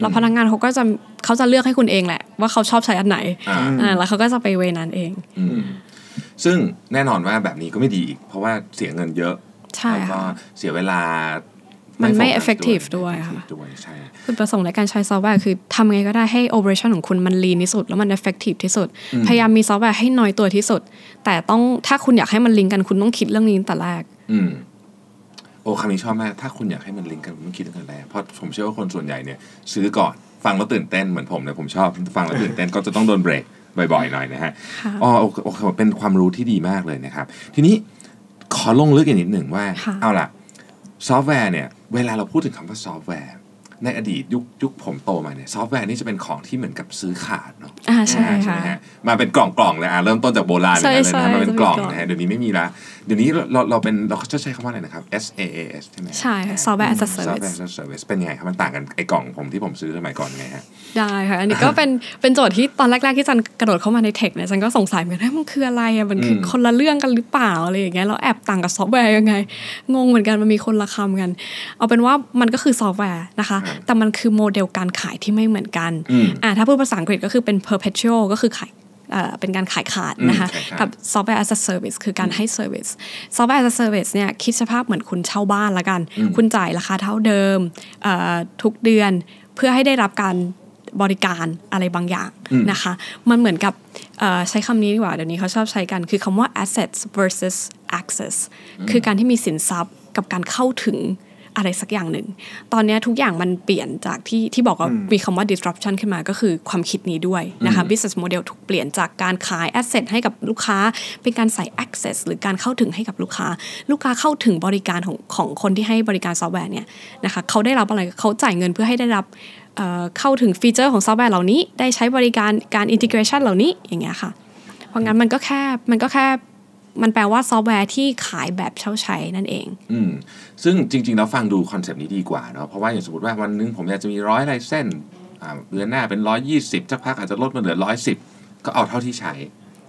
แล้วพนักงานเขาก็จะเขาจะเลือกให้คุณเองแหละ ว่าเขาชอบใช้อันไหนอ่าอ่าแล้วเขาก็จะไปเวนั้นเองอืมซึ่งแน่นอนว่าแบบนี้ก็ไม่ดีอีก เพราะว่าเสียเงินเยอะใช่แล้วก็ค่ะเสียเวลา มันไม่โฟกัส effective ไม่ด้วยค่ะ effective ด้วยใช่จุดประสงค์ในการใช้ซอฟต์แวร์คือทำไงก็ได้ให้ operation ของคุณมัน lean ที่สุด แล้วมัน effective ที่สุด พยายามมีซอฟต์แวร์ให้น้อยตัวที่สุด แต่ต้องถ้าคุณอยากให้มันลิงก์กันคุณต้องคิดเรื่องนี้ตั้งแต่แรกอืมโอ้คำนี้ชอบมาก ถ้าคุณอยากให้มันลิงก์กันคุณต้องคิดตั้งแต่แรกเพราะผมเชื่อว่าคนส่วนใหญ่เนี่ยซื้อก่อนฟังแล้วตื่นเต้นเหมือนผมเลยผมชอบฟังแล้วตื่นเต้นก็จะต้องโดนเบรกบ่อยๆหน่อยนะฮะค่ะอ๋อโอเคโอเคเป็นความรู้ที่ดีมากเลยนะครับ ทีนี้ขอลงลึกอีกนิดหนึ่งว่าค่ะเอาล่ะ ซอฟต์แวร์เนี่ย เวลาเราพูดถึงคำว่าซอฟต์แวร์ ในอดีตยุคยุคผมโตมาเนี่ยซอฟต์แวร์นี่จะเป็นของที่เหมือนกับซื้อขาดเนาะอ่าใช่ไหมค่ะฮะมาเป็นกล่องกล่องๆเลยอะเริ่มต้นจากโบราณใช่อย่างนั้นเลยนะใช่มาเป็นกล่องจะเป็นกล่องนะฮะเดี๋ยวนี้ไม่มีละเดี๋ยวนี้เราเราเราเป็นเราจะใช้คำว่าอะไรนะครับ S A A S ใช่ไหมใช่ค่ะ software as a service software as a service เป็นยังไงครับมันต่างกันไอ้กล่องผมที่ผมซื้อสมัยก่อนไงฮะได้ค่ะอันนี้ก็เป็นเป็นโจทย์ที่ตอนแรกๆที่จันกระโดดเข้ามาใน tech เนี่ยจันก็สงสัยเหมือนกันเฮ้ยมันคืออะไรอะมันคืออมคนละเรื่องกันหรือเปล่าอะไรอย่างเงี้ยแล้วแอบต่างกับซอฟต์แวร์ยังไงงงเหมือนกันมันมีคนละคำกัน เอาเป็นว่ามันก็คือซอฟต์แวร์นะคะแต่มันคือโมเดลการขายที่ไม่เหมือนกันอืมอ่าถ้าพูดภาษาอังกฤษก็คือเป็น perpetual ก็คือขายเอ่อเป็นการขายขาดนะคะอืมขายขาดกับ software as a service คือการให้ service software as a service เนี่ยคิดสภาพเหมือนคุณเช่าบ้านละกัน คุณจ่ายราคาเท่าเดิมเอ่อทุกเดือนเพื่อให้ได้รับการบริการอะไรบางอย่างนะคะ มันเหมือนกับเอ่อใช้คำนี้ดีกว่า เดี๋ยวนี้เขาชอบใช้กันคือคำว่า assets versus access คือการที่มีสินทรัพย์กับการเข้าถึง อะไรสักอย่างหนึ่ง ตอนนี้ทุกอย่างมันเปลี่ยนจากที่ที่บอกว่ามีคำว่า disruption ขึ้นมาก็คือความคิดนี้ด้วยนะคะ business model ถูกเปลี่ยนจากการขาย asset ให้กับลูกค้า เป็นการใส่ access หรือการเข้าถึงให้กับลูกค้า ลูกค้าเข้าถึงบริการของของคนที่ให้บริการซอฟต์แวร์เนี่ยนะคะเขาได้รับอะไรเขาจ่ายเงินเพื่อให้ได้รับเอ่อเข้าถึงฟีเจอร์ของซอฟต์แวร์เหล่านี้ ได้ใช้บริการการ integration เหล่านี้อย่างเงี้ยค่ะ เพราะงั้นมันก็แค่มันก็แค่ มันแปลว่าซอฟต์แวร์ที่ขายแบบเช่าใช้นั่นเอง อืมซึ่งจริงๆแล้วฟังดูคอนเซปต์นี้ดีกว่าเนาะเพราะว่าอย่างสมมติว่าวันนึงผมอยากจะมีร้อย license อ่าเดือนหน้าเป็นร้อยยี่สิบสักพักอาจจะลดมาเหลือร้อยสิบก็เอาเท่าที่ใช้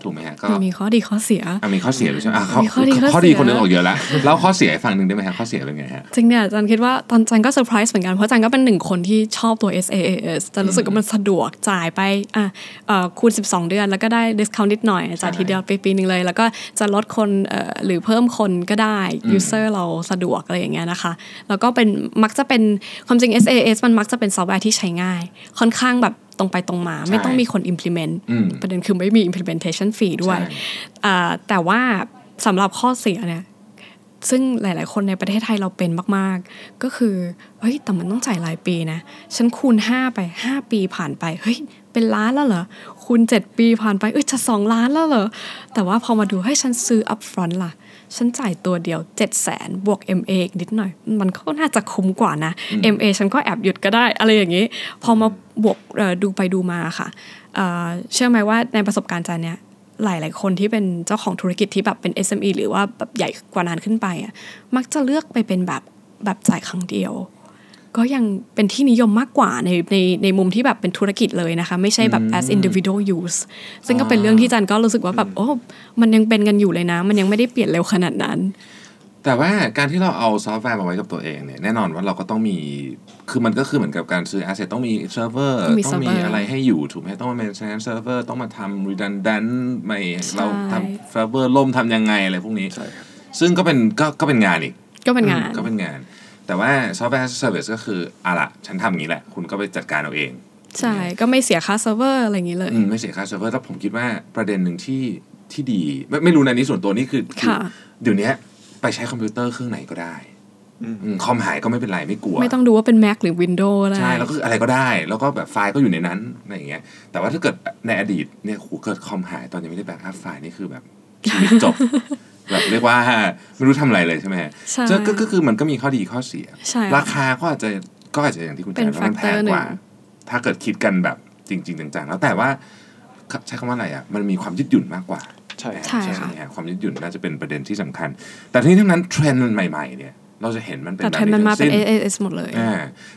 ถูกไหมฮะก็มันมีข้อดีข้อเสียอะมีข้อเสียด้วยใช่ไหมอะข้อมีข้อดีข้อข้อดีเสียคนนึงออกเยอะแล้วแล้วข้อเสียให้ฟังหนึ่งได้ไหมฮะข้อเสียเป็นไงฮะจริงเนี่ยจันคิดว่าตอนจันก็เซอร์ไพรส์เหมือนกันเพราะจันก็เป็นหนึ่งคนที่ชอบตัว SaaS จันรู้สึกว่ามันสะดวกจ่ายไปอะเอ่อคูณ 12 เดือน แล้วก็ได้ discount นิดหน่อยจ่ายทีเดียวไปปีหนึ่งเลย แล้วก็จะลดคนเอ่อหรือเพิ่มคนก็ได้ user เราสะดวกอะไรอย่างเงี้ยนะคะแล้วก็เป็นมักจะเป็นความจริง SaaS มันมักจะเป็นซอฟต์แวร์ที่ใช้ง่าย ค่อนข้างแบบ ตรงไปตรงมา ไม่ต้องมีคน implement อืมประเด็นคือไม่มี implementation fee ด้วยใช่อ่าแต่ว่าสำหรับข้อเสียเนี่ยซึ่งหลาย ๆ คนในประเทศไทยเราเป็นมาก ๆ ก็คือ เฮ้ย แต่มันต้องจ่ายรายปีนะ ฉันคูณ 5 ไป 5 ปีผ่านไป เฮ้ย เป็นล้านแล้วเหรอ คูณ 7 ปีผ่านไป เอ้ย จะ 2 ล้านแล้วเหรอ แต่ว่าพอมาดูเฮ้ยฉันซื้อ upfront ล่ะ ฉันจ่ายตัวเดียว 7 0 0แสนบวก MA อีกนิดหน่อย มันก็น่าจะคุ้มกว่านะ MA ฉันก็แอบหยุดก็ได้ อะไรอย่างนี้ พอมาบวกเอ่อดูไปดูมาค่ะเอ่อเชื่อไหมว่าในประสบการณ์จานเนี่ยหลาย ๆ คนที่เป็นเจ้าของธุรกิจที่แบบเป็น SME หรือว่าแบบใหญ่กว่านั้นขึ้นไปอะมักจะเลือกไปเป็นแบบแบบจ่ายครั้งเดียว ก็ยังเป็นที่นิยมมากกว่าในในในมุมที่แบบเป็นธุรกิจเลยนะคะ ไม่ใช่แบบ as individual use ซึ่งก็เป็นเรื่องที่จันก็รู้สึกว่าแบบโอ้มันยังเป็นกันอยู่เลยนะ มันยังไม่ได้เปลี่ยนเร็วขนาดนั้น แต่ว่าการที่เราเอาซอฟต์แวร์มาไว้กับตัวเองเนี่ยแน่นอนว่าเราก็ต้องมีคือมันก็คือเหมือนกับการซื้อ asset ต้องมีเซิร์ฟเวอร์ต้องมีต้องมี server อะไรให้อยู่ถูกไหมต้องมา maintenance server ต้องมาทำ redundant ไม่ใช่เราทำเซิร์ฟเวอร์ล่มทำยังไงอะไรพวกนี้ใช่ครับซึ่งก็เป็นก็ก็เป็นงานอีกก็เป็นงานก็เป็นงาน แต่ว่า software as a service ก็คืออะละฉันทำอย่างนี้แหละ คุณก็ไปจัดการเอาเอง ใช่ ก็ไม่เสียค่าเซิร์ฟเวอร์อะไรอย่างนี้เลย อืมไม่เสียค่าเซิร์ฟเวอร์แต่ผมคิดว่าประเด็นหนึ่งที่ที่ดี ไม่ไม่รู้อันนี้ส่วนตัวนี่คือคือค่ะ เดี๋ยวนี้ไปใช้คอมพิวเตอร์เครื่องไหนก็ได้อืมอืมคอมหายก็ไม่เป็นไรไม่กลัว ไม่ต้องดูว่าเป็น Mac หรือ Windows อะไร ใช่แล้วก็อะไรก็ได้ แล้วก็แบบไฟล์ก็อยู่ในนั้นอะไรอย่างเงี้ย แต่ว่าถ้าเกิดในอดีตเนี่ยโหเกิดคอมหายตอนยังไม่ได้ backup ไฟล์นี่คือแบบชีวิตจบ แบบเรียกว่าไม่รู้ทำอะไรเลยใช่ไหมฮะใช่ก็ก็ก็คือมันก็มีข้อดีข้อเสียใช่ราคาก็อาจจะก็อาจจะอย่างที่คุณแจเป็นนว่ามันแพง factor กว่าหนึ่งถ้าเกิดคิดกันแบบจริง ๆ จังๆ แล้วแต่ว่าใช้คำว่าอะไรอะมันมีความยืดหยุ่นมากกว่า ใช่ใช่ค่ะไหมฮะความยืดหยุ่นน่าจะเป็นประเด็นที่สำคัญ แต่ทั้งนี้ทั้งนั้นเทรนด์ใหม่ๆเนี่ยเราจะเห็นมันเป็นแต่แบบเทรนด์มันมาเป็นทั้งสิ้ AAS หมดเลยอ่า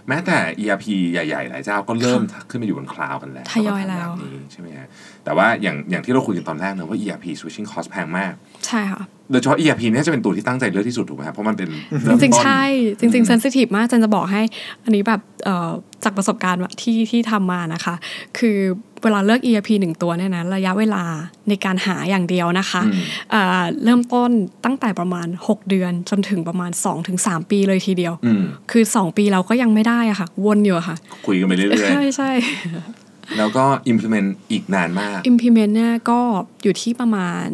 แม้แต่ ERP ใหญ่ ๆ หลายเจ้าก็เริ่มขึ้นมาอยู่บนคลาวด์กันแล้วทยอยแล้วก็ทำบบนี้ใช่ไหมฮะแต่ว่าอย่างอย่างที่เราคุยกันตอนแรกเนอะว่า ERP switching cost แพงมาก ใช่ค่ะโดยเฉพาะ ERP เนี่ยจะเป็นตัวที่ตั้งใจเลือกที่สุดถูกไหมครับเพราะมันเป็นจเริ่มต้นจริงๆใช่ จริงๆ sensi tive มากจันจะบอกให้อันนี้แบบเอ่อจากประสบการณ์ที่ที่ทำมานะคะ คือเวลาเลือก ERP หนึ่งตัวเนี่ยนะระยะเวลาในการหาอย่างเดียวนะคะเอ่อเริ่มต้นตั้งแต่ประมาณ 6 เดือนจนถึงประมาณ 2-3 ปีเลยทีเดียวอืมคือ 2 ปีเราก็ยังไม่ได้อะค่ะ วนอยู่อะค่ะ คุยกันไปเรื่อยใช่ใช่ๆ แล้วก็ implement อีกนานมาก implement เนี่ยก็อยู่ที่ประมาณ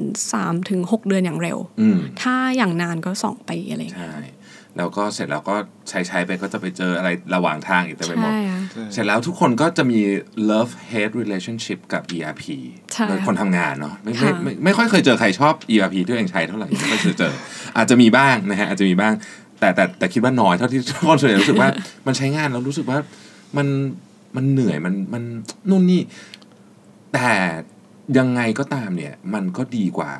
3-6 เดือนอย่างเร็วอืมถ้าอย่างนานก็ 2 ปีอะไรอย่างเงี้ยใช่แล้วก็เสร็จแล้วก็ใช้ใช้ไปก็จะไปเจออะไรระหว่างทางอีกเต็มไปหมดใช่ค่ะเสร็จแล้วทุกคนก็จะมี love hate relationship กับ ERP ใช่โดยคนทำงานเนาะไม่ไม่ค่ะไม่ไม่ค่อยเคยเจอใครชอบ ERP ที่ตัวเองใช้เท่าไหร่ไม่ค่อยเคยเจอ อาจจะมีบ้างนะฮะอาจจะมีบ้าง แต่แต่แต่คิดว่าน้อยเท่าที่ทุกคนส่วนใหญ่รู้สึกว่ามันใช้งานแล้วรู้สึกว่ามัน มันเหนื่อยมันมันนู่นนี่ แต่ยังไงก็ตามเนี่ย มันก็ดีกว่า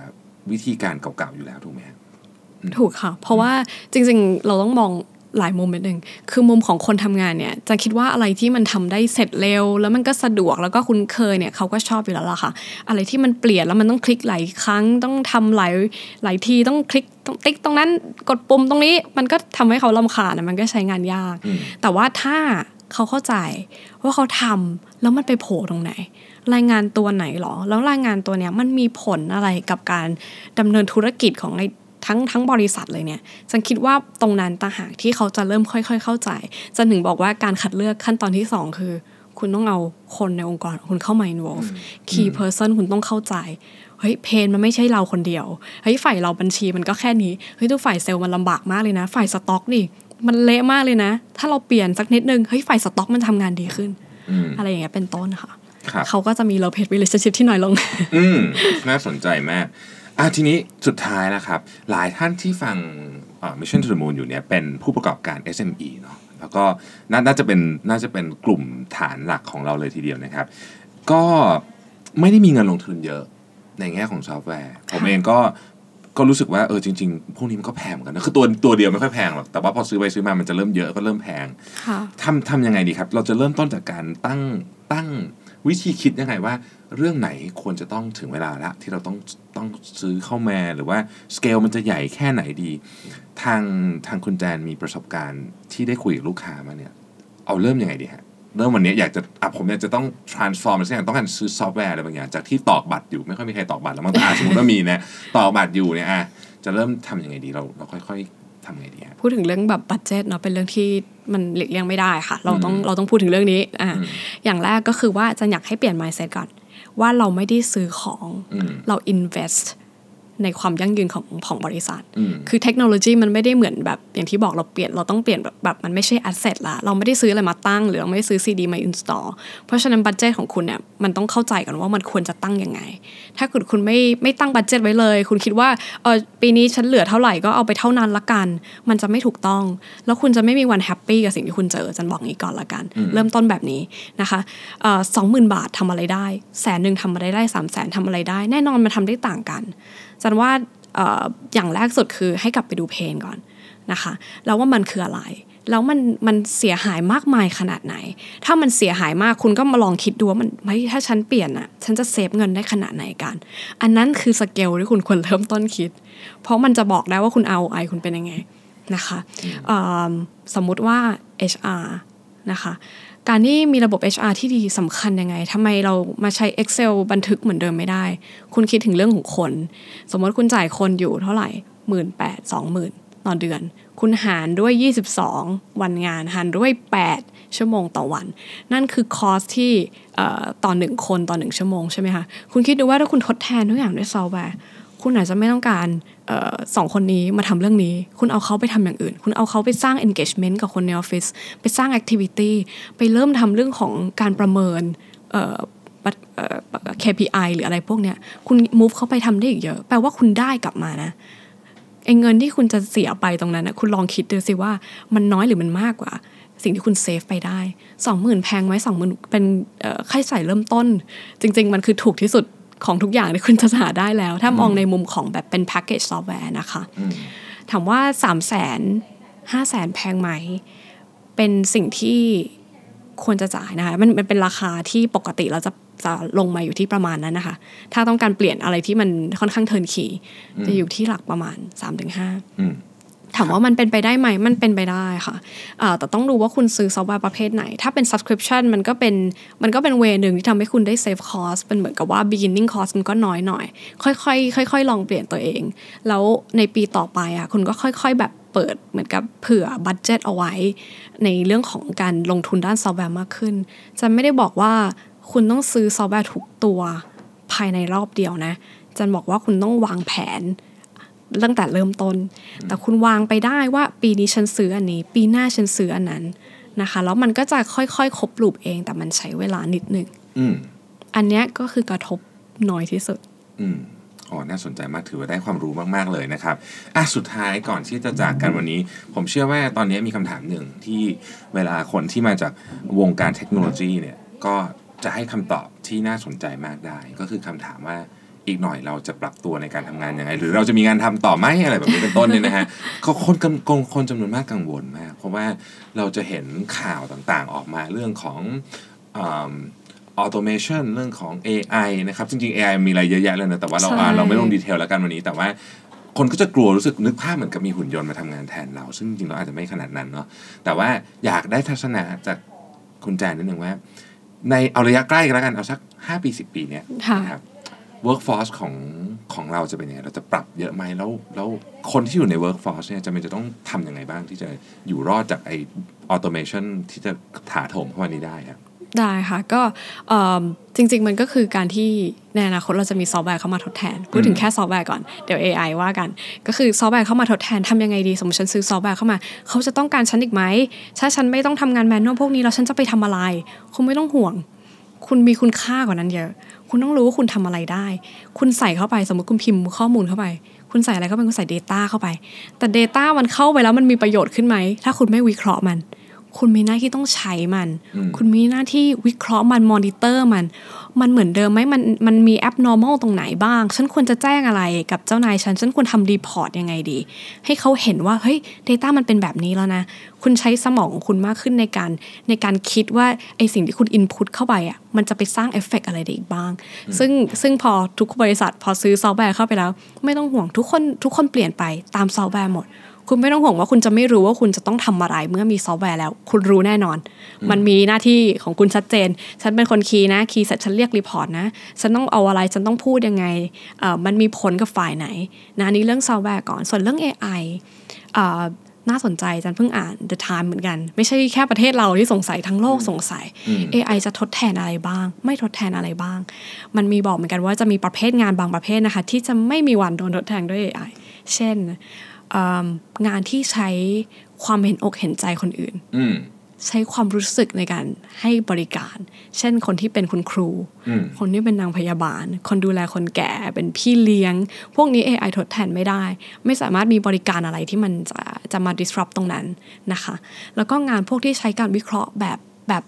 วิธีการเก่าๆอยู่แล้วถูกไหมฮะถูกค่ะ เพราะว่าจริง ๆ เราต้องมองหลายมุมนิดนึงคือมุมของคนทำงานเนี่ย จะคิดว่าอะไรที่มันทำได้เสร็จเร็ว แล้วมันก็สะดวกแล้วก็คุ้นเคยเนี่ยเขาก็ชอบอยู่แล้วล่ะค่ะ อะไรที่มันเปลี่ยนแล้วมันต้องคลิกหลายครั้ง ต้องทำหลายหลายทีต้องคลิกต้องติ๊กตรงนั้นกดปุ่มตรงนี้มันก็ทำให้เขาลำคาญอะมันก็ใช้งานยากอืมแต่ว่าถ้า เขาเข้าใจว่าเขาทำแล้วมันไปโผล่ตรงไหน รายงานตัวไหนหรอ แล้วรายงานตัวเนี้ยมันมีผลอะไรกับการดำเนินธุรกิจของในทั้งทั้งบริษัทเลยเนี่ยฉันคิดว่าตรงนั้นต่างหากที่เขาจะเริ่มค่อย ๆ เข้าใจจันถึงบอกว่าการคัดเลือกขั้นตอนที่สองคือ คุณต้องเอาคนในองค์กรของคุณเข้ามา involve key person คุณต้องเข้าใจเฮ้ยเพนมันไม่ใช่เราคนเดียวเฮ้ยฝ่ายเราบัญชีมันก็แค่นี้เฮ้ยตัวฝ่ายเซลล์มันลำบากมากเลยนะ ฝ่ายสต็อกนี่ มันเละมากเลยนะ ถ้าเราเปลี่ยนสักนิดนึงเฮ้ยฝ่ายสต็อกมันทำงานดีขึ้นอืมอะไรอย่างเงี้ยเป็นต้นค่ะครับเขาก็จะมี love hate relationship ที่น้อยลง อืมน่าสนใจมากอะทีนี้สุดท้ายนะครับ หลายท่านที่ฟังเอ่อ Mission to the Moon อยู่เนี่ยเป็นผู้ประกอบการ SME เนาะแล้วก็นาน่าจะเป็นน่าจะเป็นกลุ่มฐานหลักของเราเลยทีเดียวนะครับ ก็ไม่ได้มีเงินลงทุนเยอะในแง่ของซอฟต์แวร์ ผมเองก็ ก็รู้สึกว่าเออจริงๆพวกนี้มันก็แพงเหมือนกันนะคือตัวตัวเดียวไม่ค่อยแพงหรอกแต่ว่าพอซื้อไปซื้อมามันจะเริ่มเยอะก็เริ่มแพงค่ะทำทำยังไงดีครับ เราจะเริ่มต้นจากการตั้งตั้งวิธีคิดยังไงว่า เรื่องไหนควรจะต้องถึงเวลาละที่เราต้องต้องซื้อเข้ามาหรือว่าสเกลมันจะใหญ่แค่ไหนดี ทางทางคุณแจนมีประสบการณ์ที่ได้คุยกับลูกค้ามาเนี่ย เอาเริ่มยังไงดีฮะ เริ่มวันนี้อยากจะอะผมอยากจะต้อง transform อะไรสักอย่างต้องการซื้อซอฟต์แวร์อะไรบางอย่างจากที่ตอกบัตรอยู่ไม่ค่อยมีใครตอกบัตรแล้วมั้งแต่อะสมมติว่ามีนะตอกบัตรอยู่เนี่ยอะจะเริ่มทำยังไงดีเราเราค่อย ๆทำไงดีฮะพูดถึงเรื่องแบบ budget เนาะเป็นเรื่องที่มันหลีกเลี่ยงไม่ได้ค่ะ เราต้องเราต้องพูดถึงเรื่องนี้อ่าอย่างแรกก็คือว่าจะอยากให้เปลี่ยน mindset ก่อน ว่าเราไม่ได้ซื้อของอืมเรา invest ในความยั่งยืนของของบริษัทอืมคือเทคโนโลยีมันไม่ได้เหมือนแบบอย่างที่บอกเราเปลี่ยนเราต้องเปลี่ยนแบบแบบมันไม่ใช่ asset ละ เราไม่ได้ซื้ออะไรมาตั้ง หรือเราไม่ได้ซื้อ CD มา install เพราะฉะนั้น budget ของคุณเนี่ยมันต้องเข้าใจก่อนว่ามันควรจะตั้งยังไง ถ้าเกิดคุณไม่ไม่ตั้ง budget ไว้เลย คุณคิดว่าเออปีนี้ฉันเหลือเท่าไหร่ก็เอาไปเท่านั้นละกัน มันจะไม่ถูกต้อง แล้วคุณจะไม่มีวัน happy กับสิ่งที่คุณเจอแจนบอกงี้ก่อนละกัน เริ่มต้นแบบนี้นะคะสองหมื่นบาททำอะไรได้แสนหนึ่งทำอะไรได้สามแสนทำอะไรได้ แน่นอนมันทำได้ต่างกัน จันว่าเอ่ออย่างแรกสุดคือให้กลับไปดูเพลงก่อนนะคะแล้วว่ามันคืออะไร แล้วมันมันเสียหายมากมายขนาดไหน ถ้ามันเสียหายมากคุณก็มาลองคิดดูว่ามันเฮ้ยถ้าฉันเปลี่ยนอะฉันจะเซฟเงินได้ขนาดไหนกัน อันนั้นคือสเกลที่คุณควรเริ่มต้นคิด เพราะมันจะบอกได้ว่าคุณเอาไอคุณเป็นยังไงนะคะเอิ่มสมมุติว่า HR นะคะ การที่มีระบบ HR ที่ดีสำคัญยังไงทำไมเรามาใช้ Excel บันทึกเหมือนเดิมไม่ได้ คุณคิดถึงเรื่องของคน สมมติคุณจ่ายคนอยู่เท่าไหร่หมื่นแปดสองหมื่นต่อเดือน คุณหารด้วย 22 วันงาน หารด้วย 8 ชั่วโมงต่อวัน นั่นคือ cost ที่ต่อหนึ่งคนต่อหนึ่งชั่วโมงใช่ไหมคะ คุณคิดดูว่าถ้าคุณทดแทนทุกอย่างด้วยซอฟต์แวร์ คุณอาจจะไม่ต้องการออสองคนนี้มาทำเรื่องนี้ คุณเอาเขาไปทำอย่างอื่น คุณเอาเขาไปสร้าง engagement กับคนในออฟฟิศไปสร้าง activity ไปเริ่มทำเรื่องของการประเมิน KPI หรืออะไรพวกเนี้ยคุณ move เขาไปทำได้อีกเยอะ แปลว่าคุณได้กลับมานะไอ้เงินที่คุณจะเสียไปตรงนั้นนะคุณลองคิดดูสิว่ามันน้อยหรือมันมากกว่า สิ่งที่คุณเซฟไปได้สองหมื่นแพงไหมสองหมื่นเป็นค่าใช้จ่ายเริ่มต้น จริง ๆ มันคือถูกที่สุด ของทุกอย่างที่คุณจะหาได้แล้ว ถ้ามองในมุมของแบบเป็นแพ็กเกจซอฟต์แวร์นะคะถามว่าสามแสนห้าแสนแพงไหม เป็นสิ่งที่ควรจะจ่ายนะคะมันมันเป็นราคาที่ปกติเราจะจะลงมาอยู่ที่ประมาณนั้นนะคะ ถ้าต้องการเปลี่ยนอะไรที่มันค่อนข้าง turnkey จะอยู่ที่หลักประมาณ 3-5อืม ถามว่ามันเป็นไปได้ไหมมันเป็นไปได้ค่ะแต่ต้องดูว่าคุณซื้อซอฟต์แวร์ประเภทไหน ถ้าเป็น subscription มันก็เป็นมันก็เป็น way หนึ่งที่ทำให้คุณได้ save cost เป็นเหมือนกับว่า beginning cost มันก็น้อยหน่อย ค่อยๆค่อยๆลองเปลี่ยนตัวเอง แล้วในปีต่อไปอะคุณก็ค่อย ๆ แบบเปิดเหมือนกับเผื่อ budget เอาไว้ ในเรื่องของการลงทุนด้านซอฟต์แวร์มากขึ้น จะไม่ได้บอกว่าคุณต้องซื้อซอฟต์แวร์ทุกตัวภายในรอบเดียวนะแจนบอกว่าคุณต้องวางแผน ตั้งแต่เริ่มต้น แต่คุณวางไปได้ว่าปีนี้ฉันซื้ออันนี้ ปีหน้าฉันซื้ออันนั้นนะคะแล้วมันก็จะค่อยๆครบลูปเอง แต่มันใช้เวลานิดหนึ่งอืมอันเนี้ยก็คือกระทบน้อยที่สุดอืมอ๋อ น่าสนใจมาก ถือว่าได้ความรู้มากๆเลยนะครับ อะ สุดท้ายก่อนที่จะจากกันวันนี้ ผมเชื่อว่าตอนนี้มีคำถามหนึ่งที่เวลาคนที่มาจากวงการเทคโนโลยีเนี่ย ก็จะให้คำตอบที่น่าสนใจมากได้ ก็คือคำถามว่า อีกหน่อยเราจะปรับตัวในการทำงานยังไง หรือเราจะมีงานทำต่อไหมอะไรแบบนี้เป็นต้นเนี่ยนะฮะก็คนกำคนคนจำนวนมากกังวลมาก เพราะว่าเราจะเห็นข่าวต่างๆออกมาเรื่องของออ automation เรื่องของ AI นะครับจริงๆ AI มีอะไรเยอะแยะเลยนะแต่ว่าเราใช่อ่านเราไม่ลง detail แล้วกันวันนี้ แต่ว่าคนก็จะกลัวรู้สึกนึกภาพเหมือนกับมีหุ่นยนต์มาทำงานแทนเรา ซึ่งจริงๆเราอาจจะไม่ขนาดนั้นเนาะแต่ว่าอยากได้ทัศนะจากคุณแจนนิดนึงว่า ในเอาระยะใกล้กันแล้วกันเอาสัก 5 ปี 10 ปีเนี้ยค่ะนะครับ workforce ของของเราจะเป็นยังไง เราจะปรับเยอะไหมแล้วแล้วคนที่อยู่ใน workforce เนี่ยจะเป็นจะต้องทำยังไงบ้างที่จะอยู่รอดจากไอ automation ที่จะถาโถมเข้ามานี้ได้ครับได้ค่ะก็เอิ่มจริง ๆ มันก็คือการที่ในอนาคตเราจะมีซอฟต์แวร์เข้ามาทดแทน พูดถึงแค่ซอฟต์แวร์ก่อนเดี๋ยว AI ว่ากัน ก็คือซอฟต์แวร์เข้ามาทดแทนทำยังไงดี สมมติฉันซื้อซอฟต์แวร์เข้ามา เขาจะต้องการฉันอีกไหมถ้าฉันไม่ต้องทำงาน manual พวกนี้แล้วฉันจะไปทำอะไร คุณไม่ต้องห่วง คุณมีคุณค่ากว่านั้นเยอะ คุณต้องรู้ว่าคุณทำอะไรได้ คุณใส่เข้าไปสมมติคุณพิมพ์ข้อมูลเข้าไป คุณใส่อะไรเข้าไปคุณใส่ Data เข้าไป แต่ Data มันเข้าไปแล้วมันมีประโยชน์ขึ้นไหม ถ้าคุณไม่วิเคราะห์มัน คุณมีหน้าที่ต้องใช้มัน คุณมีหน้าที่วิเคราะห์มันมอนิเตอร์มัน มันเหมือนเดิมไหมมันมันมี abnormal ตรงไหนบ้าง ฉันควรจะแจ้งอะไรกับเจ้านายฉัน ฉันควรทำ report ยังไงดี ให้เขาเห็นว่าเฮ้ย Data มันเป็นแบบนี้แล้วนะ คุณใช้สมองของคุณมากขึ้นในการในการคิดว่าไอสิ่งที่คุณ input เข้าไปอะมันจะไปสร้างเอฟเฟกอะไรได้อีกบ้าง ซึ่งซึ่งพอทุกบริษัทพอซื้อซอฟต์แวร์เข้าไปแล้ว ไม่ต้องห่วงทุกคนทุกคนเปลี่ยนไปตามซอฟต์แวร์หมด คุณไม่ต้องห่วงว่าคุณจะไม่รู้ว่าคุณจะต้องทำอะไรเมื่อมีซอฟต์แวร์แล้ว คุณรู้แน่นอน มันมีหน้าที่ของคุณชัดเจน ฉันเป็นคน key นะ key เสร็จฉันเรียก report นะ ฉันต้องเอาอะไร ฉันต้องพูดยังไงเอ่อมันมีผลกับฝ่ายไหน นะอันนี้เรื่องซอฟต์แวร์ก่อน ส่วนเรื่อง AI เอ่อน่าสนใจจันเพิ่งอ่าน The Time เหมือนกัน ไม่ใช่แค่ประเทศเราที่สงสัยทั้งโลกสงสัย AI จะทดแทนอะไรบ้าง ไม่ทดแทนอะไรบ้าง มันมีบอกเหมือนกันว่าจะมีประเภทงานบางประเภทนะคะ ที่จะไม่มีวันโดนทดแทนด้วย AI เช่นเอิ่ม งานที่ใช้ความเห็นอกเห็นใจคนอื่นอืมใช้ความรู้สึกในการให้บริการ เช่นคนที่เป็นคุณครูอืมคนที่เป็นนางพยาบาล คนดูแลคนแก่ เป็นพี่เลี้ยง พวกนี้ AI ทดแทนไม่ได้ ไม่สามารถมีบริการอะไรที่มันจะจะมา disrupt ตรงนั้นนะคะ แล้วก็งานพวกที่ใช้การวิเคราะห์แบบแบบ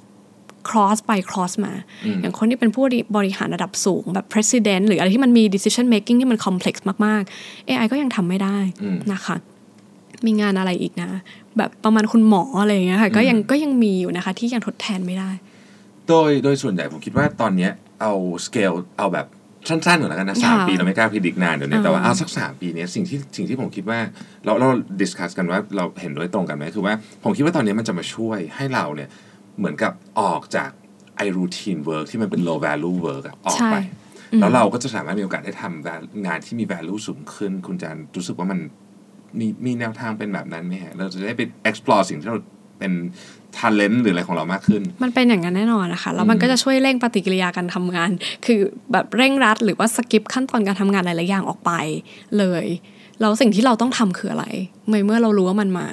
cross ไป cross มา อย่างคนที่เป็นผู้บริหารระดับสูงแบบ president หรืออะไรที่มันมี decision making ที่มัน complex มาก ๆ AI ก็ยังทำไม่ได้นะคะ มีงานอะไรอีกนะ แบบประมาณคุณหมออะไรอย่างเงี้ยค่ะก็ยังก็ยังมีอยู่นะคะ ที่ยังทดแทนไม่ได้ โดยโดยส่วนใหญ่ผมคิดว่าตอนเนี้ยเอาสเกลเอาแบบสั้นๆหน่อยแล้วกันนะสามค่ะปีเราไม่กล้า predict นานเดี๋ยวนี้อ่าแต่ว่าเอาสักสามปีเนี้ยสิ่งที่สิ่งที่ผมคิดว่าเราเรา discuss กันว่าเราเห็นด้วยตรงกันไหมคือว่าผมคิดว่าตอนนี้มันจะมาช่วยให้เราเนี่ย เหมือนกับออกจากไอ routine work ที่มันเป็น low value work อะออกไปใช่แล้วเราก็จะสามารถมีโอกาสได้ทำ val- งานที่มี value สูงขึ้น คุณแจนรู้สึกว่ามันมีมีแนวทางเป็นแบบนั้นไหมฮะเราจะได้ไป explore สิ่งที่เราเป็นท a เลนต์หรืออะไรของเรามากขึ้น มันเป็นอย่างนั้นแน่นอนนะคะ แล้วมันก็จะช่วยเร่งปฏิกิริยาการทำงาน คือแบบเร่งรัดหรือว่า skip ขั้นตอนการทำงานหลายๆอย่างออกไปเลย แล้วสิ่งที่เราต้องทำคืออะไรเมื่อเมื่อเรารู้ว่ามันมา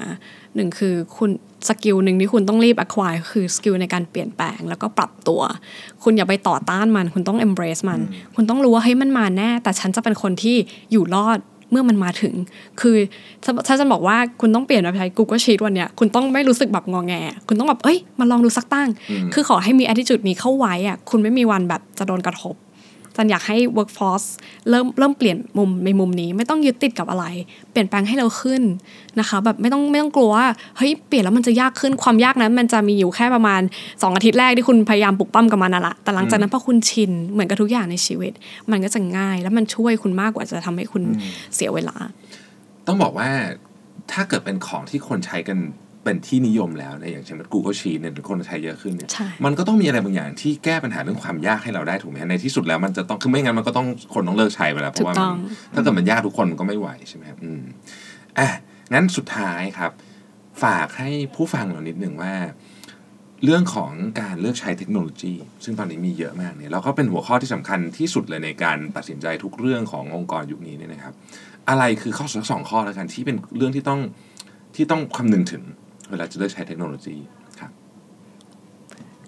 หนึ่งคือคุณ skill หนึ่งที่คุณต้องรีบ acquire คือ skill ในการเปลี่ยนแปลง แล้วก็ปรับตัว คุณอย่าไปต่อต้านมัน คุณต้อง embrace มัน คุณต้องรู้ว่าเฮ้ยมันมาแน่ แต่ฉันจะเป็นคนที่อยู่รอดเมื่อมันมาถึง คือถ้าถ้าจะบอกว่าคุณต้องเปลี่ยนมาใช้ Google Sheet วันเนี้ยคุณต้องไม่รู้สึกแบบงอแง คุณต้องแบบเอ้ยมาลองดูสักตั้ง คือขอให้มี attitude นี้เข้าไว้อะคุณไม่มีวันแบบจะโดนกระทบ จันอยากให้ workforce เริ่มเริ่มเปลี่ยนมุมในมุมนี้ ไม่ต้องยึดติดกับอะไร เปลี่ยนแปลงให้เราขึ้นนะคะแบบไม่ต้องไม่ต้องกลัวว่าเฮ้ยเปลี่ยนแล้วมันจะยากขึ้นความยากนั้น มันจะมีอยู่แค่ประมาณ 2 อาทิตย์แรกที่คุณพยายามปลุกปั้มกับมันน่ะละแต่หลังจากนั้นพอคุณชินเหมือนกับทุกอย่างในชีวิต มันก็จะง่ายแล้วมันช่วยคุณมากกว่าจะทำให้คุณเสียเวลา ต้องบอกว่าถ้าเกิดเป็นของที่คนใช้กัน เป็นที่นิยมแล้วเนี่ยอย่างเช่น Google Sheet เนี่ยคนใช้เยอะขึ้นเนี่ยใช่มันก็ต้องมีอะไรบางอย่างที่แก้ปัญหาเรื่องความยากให้เราได้ถูกไหมฮะในที่สุดแล้วมันจะต้องคือไม่งั้นมันก็ต้องคนต้องเลิกใช้ไปแล้วเพราะว่าถูกต้มัอนงถ้าเกิดมันยากทุกคนมันก็ไม่ไหวใช่ไหมครับอืมอะงั้นสุดท้ายครับ ฝากให้ผู้ฟังเรานิดหนึ่งว่าเรื่องของการเลือกใช้เทคโนโลยี ซึ่งตอนนี้มีเยอะมากเนี่ยแล้วก็เป็นหัวข้อที่สำคัญที่สุดเลยในการตัดสินใจทุกเรื่องขององค์กรยุคนี้เนี่ยนะครับ อะไรคือข้อสองข้อแล้วกันที่เป็นเรื่องที่ต้องที่ต้องคำนึงถึง เวลาจะเลือกใช้เทคโนโลยีครับ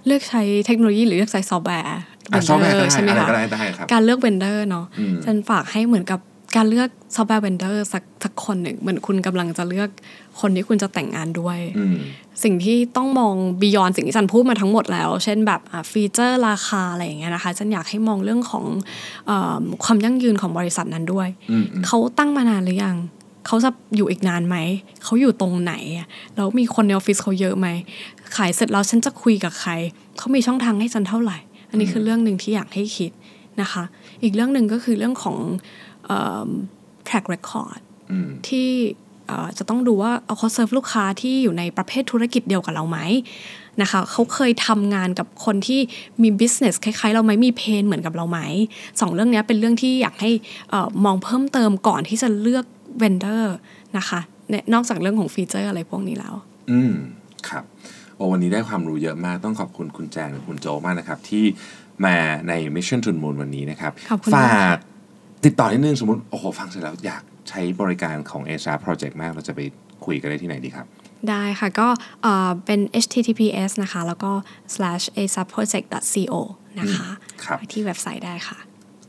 เลือกใช้เทคโนโลยีหรือเลือกใช้ซอฟต์แวร์อะซอฟต์แวร์ก็ vendor ได้ใช่ไหมอะไรคะก็ได้ได้ครับการเลือก vendor เนาะอืมฉันฝากให้เหมือนกับการเลือก software vendor สักสักคนหนึ่งเหมือนคุณกำลังจะเลือกคนที่คุณจะแต่งงานด้วยอืมสิ่งที่ต้องมองบียอนสิ่งที่ฉันพูดมาทั้งหมดแล้ว เช่นแบบฟีเจอร์ราคาอะไรอย่างเงี้ยนะคะฉันอยากให้มองเรื่องของเออความยั่งยืนของบริษัทนั้นด้วยอืมอืมเขาตั้งมานานหรือยัง เขาจะอยู่อีกนานไหม เขาอยู่ตรงไหนอะแล้วมีคนในออฟฟิศเขาเยอะไหม ขายเสร็จแล้วฉันจะคุยกับใคร เขามีช่องทางให้ฉันเท่าไหร่ อันนี้คือเรื่องหนึ่งที่อยากให้คิดนะคะ อีกเรื่องหนึ่งก็คือเรื่องของเอิ่ม track record อืมที่เอ่อจะต้องดูว่าเอาเขาเซิร์ฟลูกค้าที่อยู่ในประเภทธุรกิจเดียวกับเราไหมนะคะเขาเคยทำงานกับคนที่มี business คล้ายๆ เราไหมมี pain เหมือนกับเราไหมสองเรื่องเนี้ยเป็นเรื่องที่อยากให้เอ่อมองเพิ่มเติมก่อนที่จะเลือก vendor นะคะเนี่ยนอกจากเรื่องของฟีเจอร์อะไรพวกนี้แล้ว อืม ครับ โอ้วันนี้ได้ความรู้เยอะมาก ต้องขอบคุณคุณแจงและคุณโจมากนะครับ ที่มาใน Mission to the Moon วันนี้นะครับขอบคุณฝมากาค่ะกติดต่อนิดนึงสมมติ โอ้โห ฟังเสร็จแล้วอยากใช้บริการของ a s a Project มาก เราจะไปคุยกันได้ที่ไหนดีครับ ได้ค่ะก็เอ่อเป็น https นะคะ แล้วก็ slash asaproject.co นะคะครับไปที่เว็บไซต์ได้ค่ะ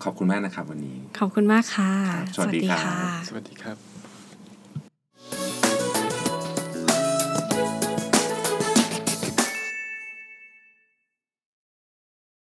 ขอบคุณมากนะครับวันนี้ ขอบคุณมากค่ะครับสวัสดีครับสวัสดีครับ